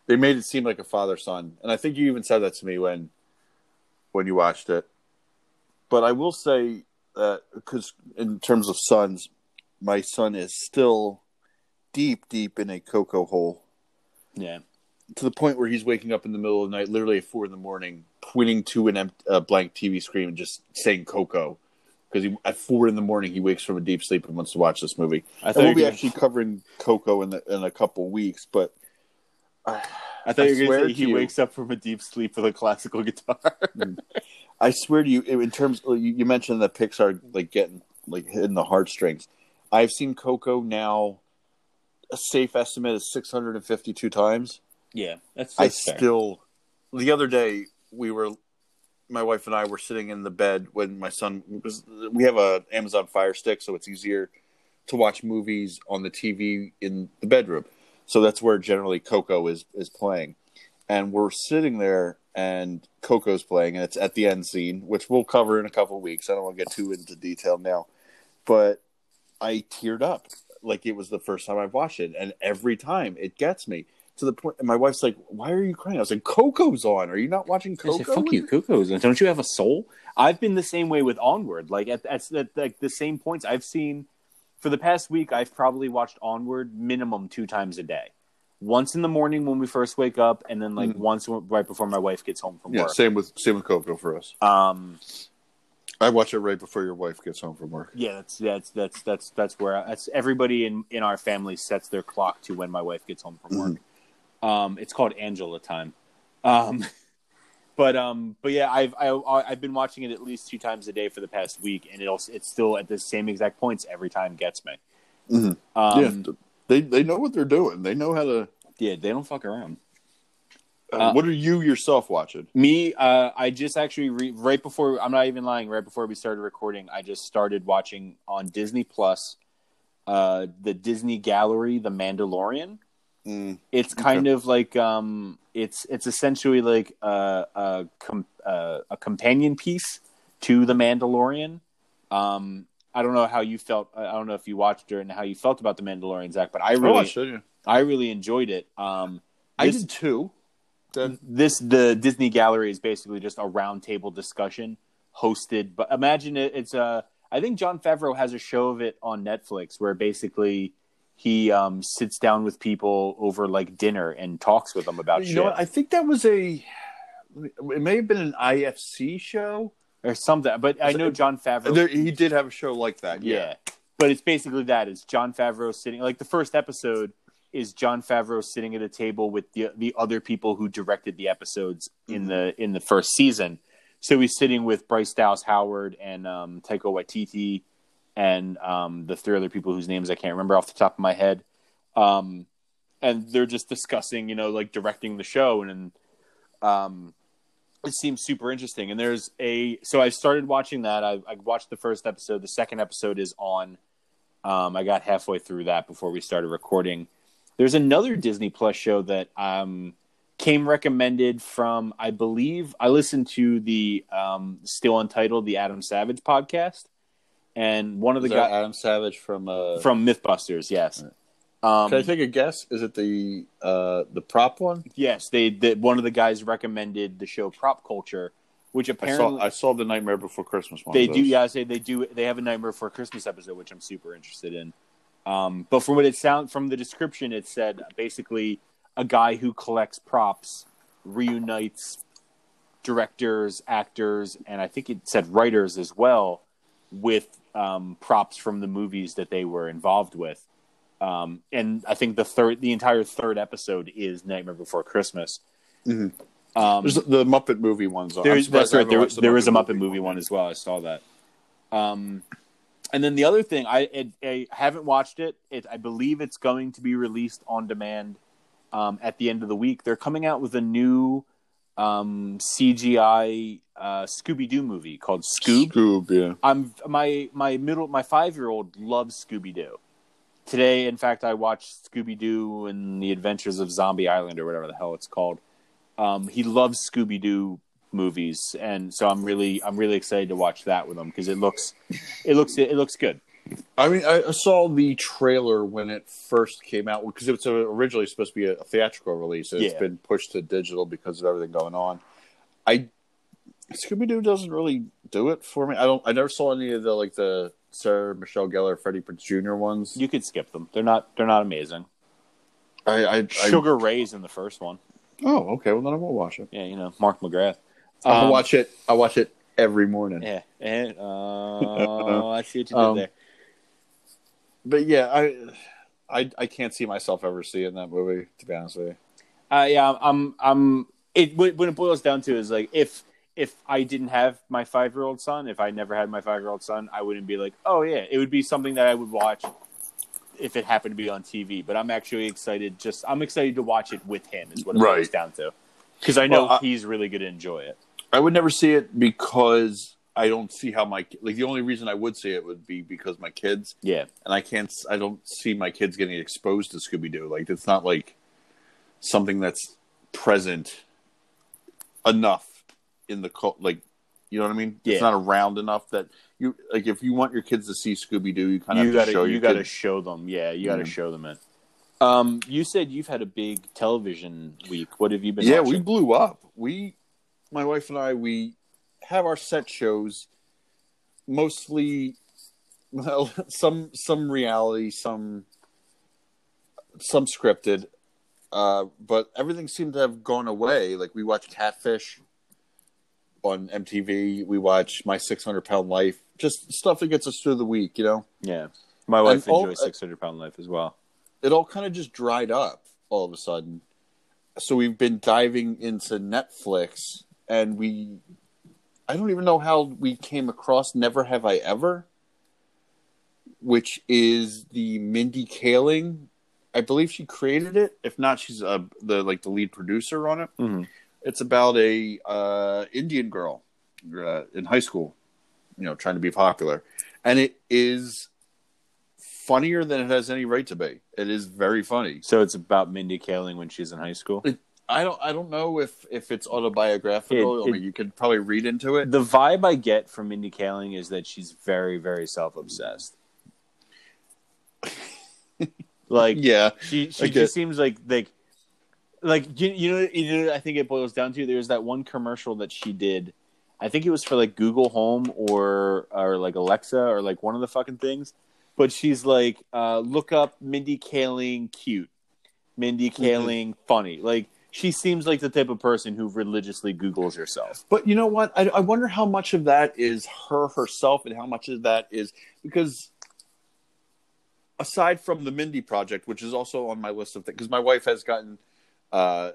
S2: They made it seem like a father son, and I think you even said that to me when when you watched it. But I will say that because in terms of sons, my son is still deep, deep in a cocoa hole
S1: Yeah,
S2: to the point where he's waking up in the middle of the night, literally at four in the morning, pointing to an empty, a blank TV screen and just saying "Coco," because at four in the morning he wakes from a deep sleep and wants to watch this movie.
S1: I think
S2: we'll be actually covering Coco in the, in a couple weeks, but uh,
S1: I thought
S2: I
S1: you were going to say he
S2: you-
S1: wakes up from a deep sleep with a classical guitar.
S2: I swear to you, in terms you, mentioned that Pixar like getting like hitting the heartstrings. I've seen Coco now. A safe estimate is six hundred and fifty-two times.
S1: yeah, that's,
S2: I
S1: fair.
S2: still the other day we were my wife and I were sitting in the bed when my son was we have a Amazon Fire Stick so it's easier to watch movies on the TV in the bedroom. So that's where generally Coco is is playing. And we're sitting there and Coco's playing and it's at the end scene, which we'll cover in a couple of weeks. I don't want to get too into detail now. But I teared up like it was the first time I've watched it and every time it gets me to the point. and my wife's like, Why are you crying? I was like, Coco's on. Are you not watching
S1: I
S2: Coco?
S1: said, Fuck you, Cuckoos. Don't you have a soul? I've been the same way with Onward. Like at, at, at like the same points I've seen for the past week. I've probably watched Onward minimum two times a day. Once in the morning when we first wake up, and then like
S2: Mhm.
S1: once right before my wife gets home from
S2: Yeah,
S1: work.
S2: same with same with Coco for us.
S1: Um,
S2: I watch it right before your wife gets home from work.
S1: yeah, that's that's that's that's that's where that's everybody in in our family sets their clock to when my wife gets home from work. Um, it's called Angela time. Um, but um, but yeah, I've I, I've been watching it at least two times a day for the past week, and it'll it's still at the same exact points every time gets me.
S2: Mhm.
S1: Um,
S2: yeah, they they know what they're doing. They know how to
S1: Yeah, they don't fuck around.
S2: Uh,
S1: Uh,
S2: what are you yourself watching?
S1: Me, uh, I just actually re- right before I'm not even lying. Right before we started recording, I just started watching on Disney Plus, uh, the Disney Gallery, The Mandalorian.
S2: Mm.
S1: It's kind of like um, it's it's essentially like a a, com- uh, a companion piece to The Mandalorian. Um, I don't know how you felt. I don't know if you watched it and how you felt about The Mandalorian, Zach, but I
S2: I
S1: really
S2: watched it.
S1: I really enjoyed it. Um,
S2: I did too. Then
S1: this the Disney Gallery is basically just a roundtable discussion hosted. But imagine it, it's a. I think Jon Favreau has a show of it on Netflix where basically he um, sits down with people over like dinner and talks with them about
S2: you
S1: shit
S2: know what? I think that was a. It may have been an IFC show.
S1: or something. But I know Jon Favreau.
S2: There, he did have a show like that.
S1: yeah.
S2: Yeah.
S1: but it's basically that. It's Jon Favreau sitting like the first episode is Jon Favreau sitting at a table with the the other people who directed the episodes in the in the first season. So he's sitting with Bryce Dallas Howard and um, Taika Waititi and um, the three other people whose names I can't remember off the top of my head. Um, and they're just discussing, you know, like directing the show, and, and um, it seems super interesting. And there's a so I started watching that. I, I watched the first episode. The second episode is on. Um, I got halfway through that before we started recording. There's another Disney Plus show that um, came recommended from, I believe, I listened to the um, Still Untitled, the Adam Savage podcast, and one of the guys
S2: Adam Savage from uh,
S1: from MythBusters, yes. Um,
S2: Can I take a guess? Is it the uh, the prop one?
S1: yes, they, they one of the guys recommended the show Prop Culture, which
S2: I
S1: apparently
S2: saw I saw the Nightmare Before Christmas one.
S1: they do yeah I say they do they have a nightmare for christmas episode which i'm super interested in um, but from what it sound from the description it said basically a guy who collects props reunites directors actors and i think it said writers as well with um, props from the movies that they were involved with um, and i think the third the entire third episode is nightmare before christmas
S2: Mhm.
S1: um,
S2: There's the Muppet movie ones.
S1: There's, that's right. There,
S2: the
S1: there is a Muppet movie one as well. I saw that. Um, and then the other thing, I, it, I haven't watched it. it. I believe it's going to be released on demand um, at the end of the week. They're coming out with a new um, CGI uh, Scooby Doo movie called Scoob.
S2: Scoob, yeah.
S1: I'm my my middle my five year old loves Scooby Doo. Today, in fact, I watched Scooby Doo and the Adventures of Zombie Island or whatever the hell it's called. Um, he loves Scooby Doo movies, and so I'm really I'm really excited to watch that with him because it looks it looks it looks good.
S2: I mean, I I saw the trailer when it first came out because it was originally supposed to be a theatrical release. And It's
S1: Yeah.
S2: been pushed to digital because of everything going on. I Scooby Doo doesn't really do it for me. I don't. I never saw any of the like the Sarah Michelle Gellar, Freddie Prinze Jr. ones.
S1: You could skip them; they're not they're not amazing.
S2: I, I, I
S1: Sugar Ray's in the first one.
S2: Oh, okay. Well, then I won't watch it.
S1: Yeah, you know Mark McGrath. Um,
S2: watch it. I watch it every morning.
S1: Yeah, and, uh, I see what you did
S2: Um,
S1: there.
S2: But yeah, I, I, I can't see myself ever seeing that movie. To be honest with you.
S1: Uh, yeah, I'm. I'm. It when when it boils down to is like if if I didn't have my five year old son, if I never had my five year old son, I wouldn't be like, oh yeah, it would be something that I would watch if it happened to be on TV. But I'm actually excited. Just I'm excited to watch it with him. Is what it boils down to. Because I know
S2: Well, I-
S1: he's really going to enjoy it.
S2: I would never see it because I don't see how my like the only reason I would say it would be because my kids
S1: Yeah,
S2: and I can't I don't see my kids getting exposed to Scooby Doo. Like it's not like something that's present enough in the cult. Like you know what I mean?
S1: Yeah.
S2: It's not around enough that you like if you want your kids to see Scooby Doo, you kind of
S1: you
S2: have
S1: got
S2: to show
S1: you got to
S2: kids.
S1: show them. Yeah, you got to
S2: Mhm.
S1: show them it. Um, you said you've had a big television week. What have you been?
S2: yeah,
S1: watching?
S2: we blew up. We, my wife and I, we have our set shows mostly, well, some some reality, some some scripted, uh, but everything seemed to have gone away. Like we watch Catfish on MTV. We watch My Six Hundred Pound Life. Just stuff that gets us through the week. You know,
S1: Yeah, my wife
S2: And
S1: enjoys Six Hundred Pound Life as well.
S2: it all kind of just dried up all of a sudden. So we've been diving into Netflix, and we, I don't even know how we came across Never Have I Ever, which is the Mindy Kaling I believe she created it. If not, she's uh, the like the lead producer on it.
S1: Mm-hmm.
S2: It's about a uh, Indian girl uh, in high school, you know, trying to be popular, and it is funnier than it has any right to be. It is very funny.
S1: So it's about Mindy Kaling when she's in high school.
S2: I don't I don't know if if it's autobiographical.
S1: It-
S2: I mean, you could probably read into it.
S1: The vibe I get from Mindy Kaling is that she's very, very self obsessed. like
S2: yeah,
S1: she she just seems like like like you, you know you know I think it boils down to there's that one commercial that she did. I think it was for like Google Home or or like Alexa or like one of the fucking things. But she's like, uh, look up Mindy Kaling cute, Mindy Kaling funny. Like she seems like the type of person who religiously Googles herself.
S2: But you know what? I, I wonder how much of that is her herself, and how much of that is because aside from the Mindy project, which is also on my list of things, because my wife has gotten uh,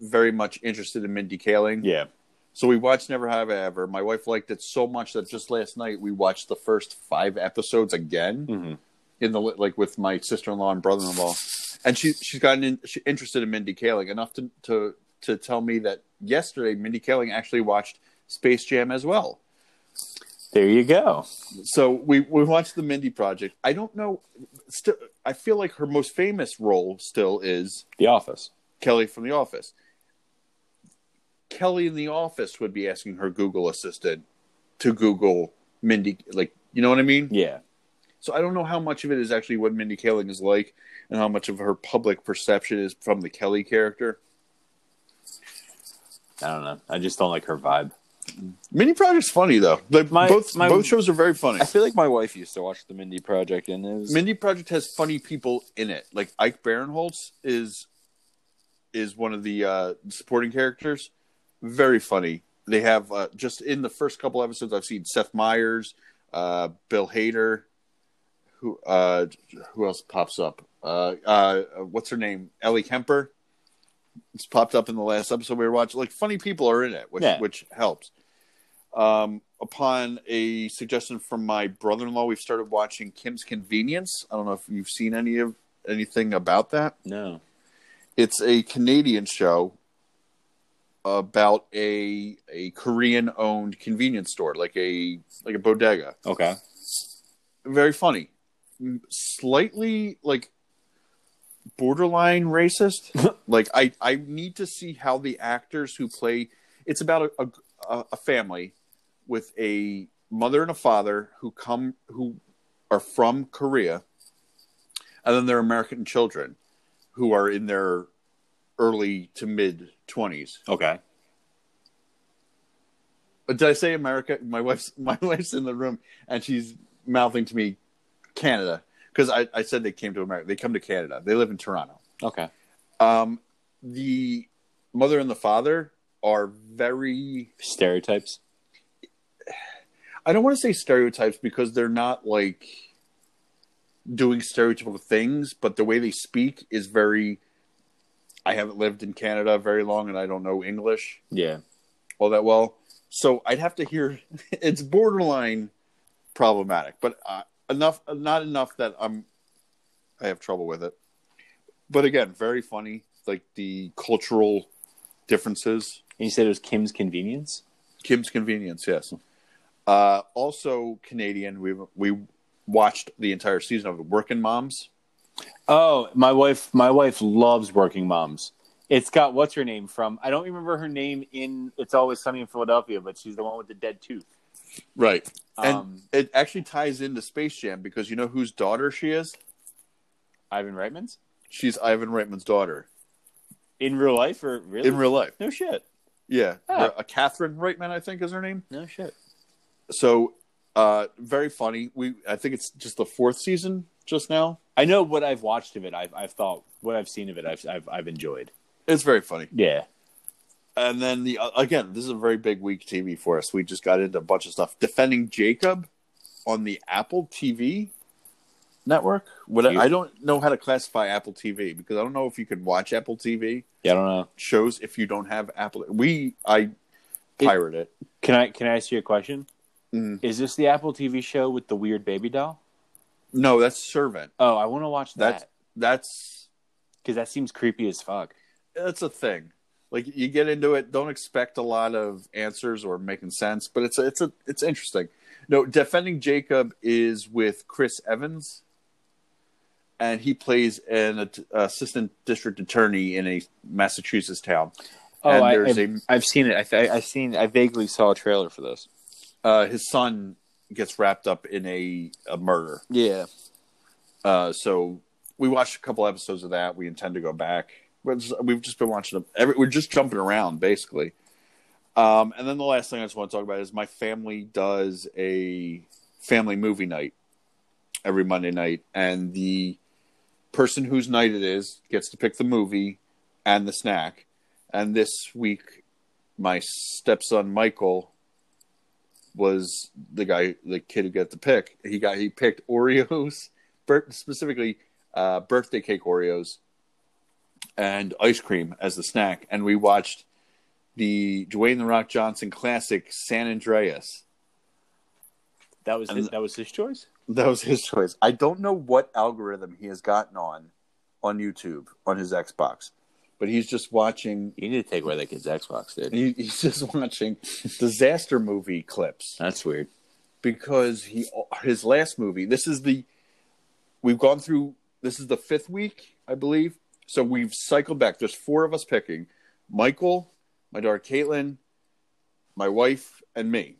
S2: very much interested in Mindy Kaling.
S1: Yeah.
S2: So we watched Never Have I Ever. My wife liked it so much that just last night we watched the first five episodes again
S1: hmm
S2: in the like with my sister in law and brother in law, and she she's gotten in, she, interested in Mindy Kaling enough to to to tell me that yesterday Mindy Kaling actually watched Space Jam as well.
S1: There you go.
S2: So we we watched the Mindy Project. I don't know. Still, I feel like her most famous role still is
S1: The Office.
S2: Kelly from The Office. Kelly in The Office would be asking her Google Assistant to Google Mindy, like you know what I mean.
S1: Yeah.
S2: So I don't know how much of it is actually what Mindy Kaling is like, and how much of her public perception is from the Kelly character.
S1: I don't know. I just don't like her vibe.
S2: Mindy Project's funny though. Like
S1: My-
S2: both
S1: my-
S2: both shows are very funny.
S1: I feel like my wife used to watch the Mindy Project, and it was
S2: Mindy Project has funny people in it. Like Ike Barinholtz is is one of the uh, supporting characters. Very funny. They have uh, just in the first couple episodes I've seen Seth Meyers, uh, Bill Hader, who uh, who else pops up? Uh, uh, what's her name? Ellie Kemper. It's popped up in the last episode we were watching. Like funny people are in it, which
S1: Yeah.
S2: which helps. Um, upon a suggestion from my brother-in-law, we've started watching Kim's Convenience. I don't know if you've seen any of anything about that.
S1: no.
S2: It's a Canadian show about a a Korean owned convenience store, like a like a bodega.
S1: Okay.
S2: Very funny, slightly like borderline racist. like I I need to see how the actors who play. It's about a a, a family with a mother and a father who come who are from Korea, and then their American children who are in their early to mid twenties.
S1: Okay.
S2: Did I say America? My wife's my wife's in the room and she's mouthing to me Canada because I, I said they came to America. They come to Canada. They live in Toronto.
S1: Okay.
S2: Um, the mother and the father are very.
S1: Stereotypes.
S2: I don't want to say stereotypes because they're not like doing stereotypical things, but the way they speak is very. I haven't lived in Canada very long and I don't know English.
S1: Yeah.
S2: all that well. So I'd have to hear it's borderline problematic, but uh, enough, not enough that I'm I have trouble with it. But again, very funny, like the cultural differences.
S1: And you said it was Kim's Convenience.
S2: Kim's Convenience, yes. Uh, also Canadian. We we watched the entire season of Working Moms.
S1: Oh, my wife. My wife loves Working Moms. It's got what's her name from? I don't remember her name in It's Always Sunny in Philadelphia, but she's the one with the dead tooth.
S2: Right. And
S1: Um,
S2: it actually ties into Space Jam because you know whose daughter she is?
S1: Ivan Reitman's
S2: She's Ivan Reitman's daughter
S1: in real life, or really
S2: in real life.
S1: No shit.
S2: Yeah,
S1: Ah.
S2: a Catherine Reitman, I think, is her name.
S1: No shit.
S2: So, uh, very funny. We, I think it's just the fourth season just now.
S1: I know what I've watched of it. I've I've thought what I've seen of it. I've I've, I've enjoyed.
S2: It's very funny.
S1: Yeah.
S2: And then the uh, again, this is a very big week TV for us. We just got into a bunch of stuff. Defending Jacob on the Apple TV network. What
S1: You-
S2: I don't know how to classify Apple TV because I don't know if you can watch Apple TV
S1: Yeah. I don't know.
S2: shows if you don't have Apple. We I pirate it.
S1: Can I can I ask you a question?
S2: Mhm.
S1: Is this the Apple TV show with the weird baby doll?
S2: No, that's Servant.
S1: Oh, I want to watch that.
S2: That's that's
S1: because that seems creepy as fuck.
S2: That's a thing. Like you get into it, don't expect a lot of answers or making sense, but it's a, it's a it's interesting. No, defending Jacob is with Chris Evans, and he plays an att- assistant district attorney in a Massachusetts town.
S1: Oh,
S2: And
S1: I,
S2: a-
S1: I've seen it. I, I've seen. I vaguely saw a trailer for this.
S2: Uh, his son gets wrapped up in a, a murder.
S1: Yeah.
S2: Uh, so we watched a couple episodes of that. We intend to go back. We've just been watching them. Every, we're just jumping around, basically. Um, and then the last thing I just want to talk about is my family does a family movie night every Monday night, and the person whose night it is gets to pick the movie and the snack. And this week, my stepson Michael was the guy, the kid who got the pick. He got he picked Oreos, specifically uh, birthday cake Oreos, and ice cream as the snack. And we watched the Dwayne the Rock Johnson classic San Andreas.
S1: That was
S2: And-
S1: his, that was his choice.
S2: That was his choice. I don't know what algorithm he has gotten on on YouTube on his Xbox, but he's just watching.
S1: You need to take away that kid's Xbox, dude.
S2: He, he's just watching disaster movie clips
S1: That's weird.
S2: because he his last movie. This is the we've gone through. This is the fifth week, I believe. So we've cycled back. There's four of us picking: Michael, my daughter Caitlin, my wife, and me.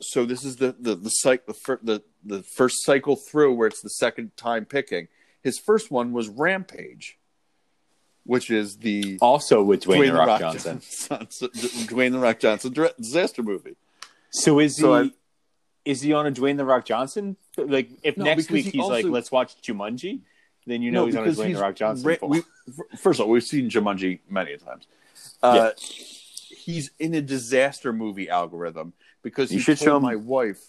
S2: So this is the the the cycle the, fir- the the first cycle through where it's the second time picking. His first one was Rampage, which is the
S1: Also with Dwayne, the Rock, Johnson.
S2: Johnson, Dwayne the Rock Johnson disaster movie.
S1: So is
S2: So
S1: he
S2: I-
S1: is he on a Dwayne the Rock Johnson? Like if
S2: No,
S1: next week
S2: he
S1: he's like, let's watch Jumanji, then you know he's on a
S2: way
S1: to Rock Johnson.
S2: ra- we, first of all, we've seen Jumanji many times. Uh, He's in a disaster movie algorithm because
S1: You
S2: he
S1: should
S2: told
S1: show
S2: my wife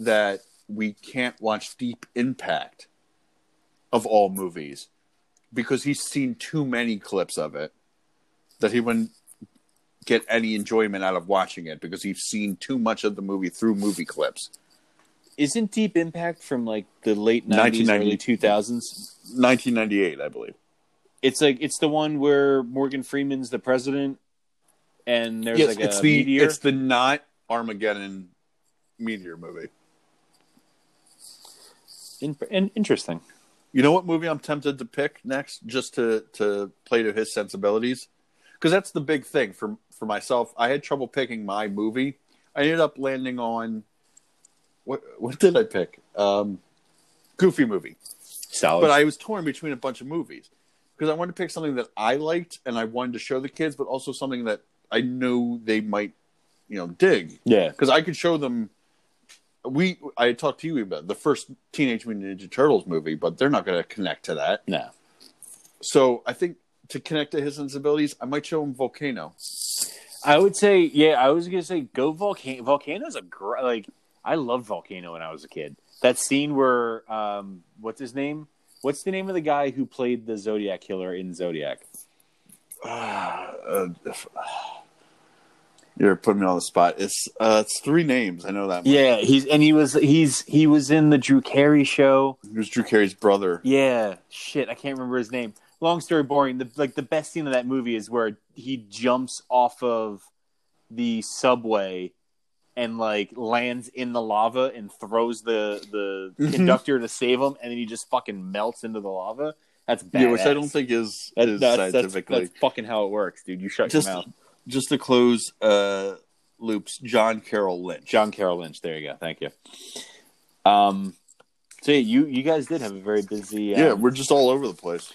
S2: that we can't watch Deep Impact of all movies because he's seen too many clips of it that he wouldn't get any enjoyment out of watching it because he's seen too much of the movie through movie clips.
S1: Isn't Deep Impact from like the late nineties, early two thousands?
S2: Nineteen ninety eight, I believe.
S1: It's like it's the one where Morgan Freeman's the president, and there's
S2: yes,
S1: like
S2: it's
S1: a
S2: the
S1: meteor.
S2: it's the not Armageddon meteor movie.
S1: In, in, interesting.
S2: You know what movie I'm tempted to pick next, just to to play to his sensibilities, because that's the big thing for for myself. I had trouble picking my movie. I ended up landing on what what did I pick? Um, Goofy movie,
S1: Solid.
S2: but I was torn between a bunch of movies because I wanted to pick something that I liked and I wanted to show the kids, but also something that I knew they might, you know, dig
S1: yeah.
S2: because I could show them. We I talked to you about the first Teenage Mutant Ninja Turtles movie, but they're not going to connect to that.
S1: No.
S2: So I think to connect to his sensibilities, I might show him Volcano.
S1: I would say, yeah, I was gonna say go Volcano. Volcano's a great like. I loved Volcano when I was a kid. That scene where, um, what's his name? What's the name of the guy who played the Zodiac killer in Zodiac?
S2: Uh, if- you're putting me on the spot. It's uh, it's three names. I know that. Much.
S1: Yeah, he's and he was he's he was in the Drew Carey show.
S2: He was Drew Carey's brother.
S1: Yeah, shit, I can't remember his name. Long story boring. The like the best scene of that movie is where he jumps off of the subway and like lands in the lava and throws the the
S2: Mhm.
S1: conductor to save him, and then he just fucking melts into the lava. That's bad.
S2: Yeah, which I don't think is,
S1: that,
S2: is
S1: that's, that's,
S2: scientifically.
S1: that's fucking how it works, dude. You shut
S2: just
S1: your mouth.
S2: just to close uh, loops, John Carroll Lynch.
S1: John Carroll Lynch. There you go. Thank you. Um. So yeah, you you guys did have a very busy. Um,
S2: yeah, we're just all over the place.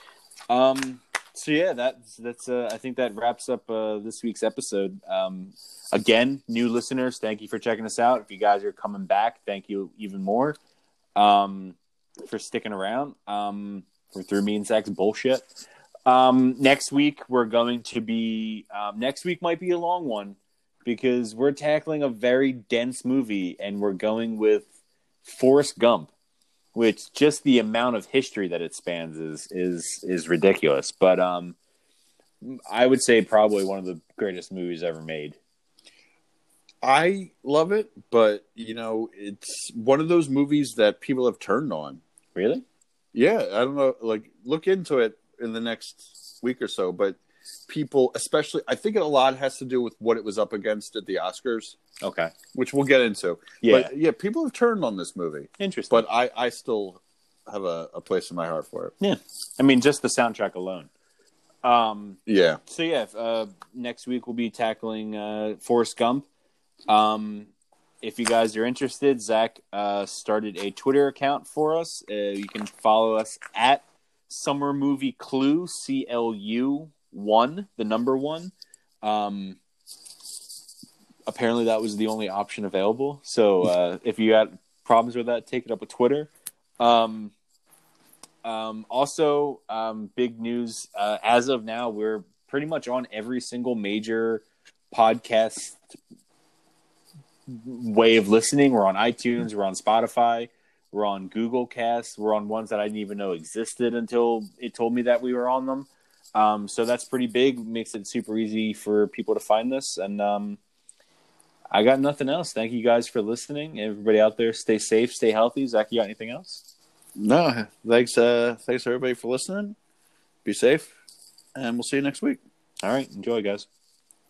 S1: Um. So yeah, that's that's. Uh, I think that wraps up uh, this week's episode. Um. Again, new listeners, thank you for checking us out. If you guys are coming back, thank you even more. Um, for sticking around. Um, for through me and sex bullshit. Um, next week we're going to be. Um, next week might be a long one because we're tackling a very dense movie, and we're going with Forrest Gump which just the amount of history that it spans is is is ridiculous. But um, I would say probably one of the greatest movies ever made.
S2: I love it, but you know, it's one of those movies that people have turned on.
S1: Really?
S2: Yeah, I don't know. Like, look into it. in the next week or so, but people, especially, I think a lot has to do with what it was up against at the Oscars,
S1: Okay.
S2: which we'll get into.
S1: Yeah.
S2: But yeah, people have turned on this movie,
S1: Interesting.
S2: but I, I still have a, a place in my heart for it.
S1: yeah. I mean, just the soundtrack alone. Um,
S2: Yeah.
S1: so yeah, uh, next week we'll be tackling uh, Forrest Gump. Um, if you guys are interested, Zach uh, started a Twitter account for us. Uh, you can follow us at Summer Movie Clue C L U one, the number one. Um, apparently, that was the only option available. So uh, if you had problems with that, take it up with Twitter. Um, um, also, um, big news uh, as of now, we're pretty much on every single major podcast way of listening. We're on iTunes, we're on Spotify, we're on Google Cast, we're on ones that I didn't even know existed until it told me that we were on them. Um, so that's pretty big, makes it super easy for people to find this. And um, I got nothing else. Thank you guys for listening. Everybody out there, stay safe, stay healthy. Zach, you got anything else?
S2: No, thanks. Uh, thanks everybody for listening. Be safe, and we'll see you next week.
S1: All right, enjoy, guys.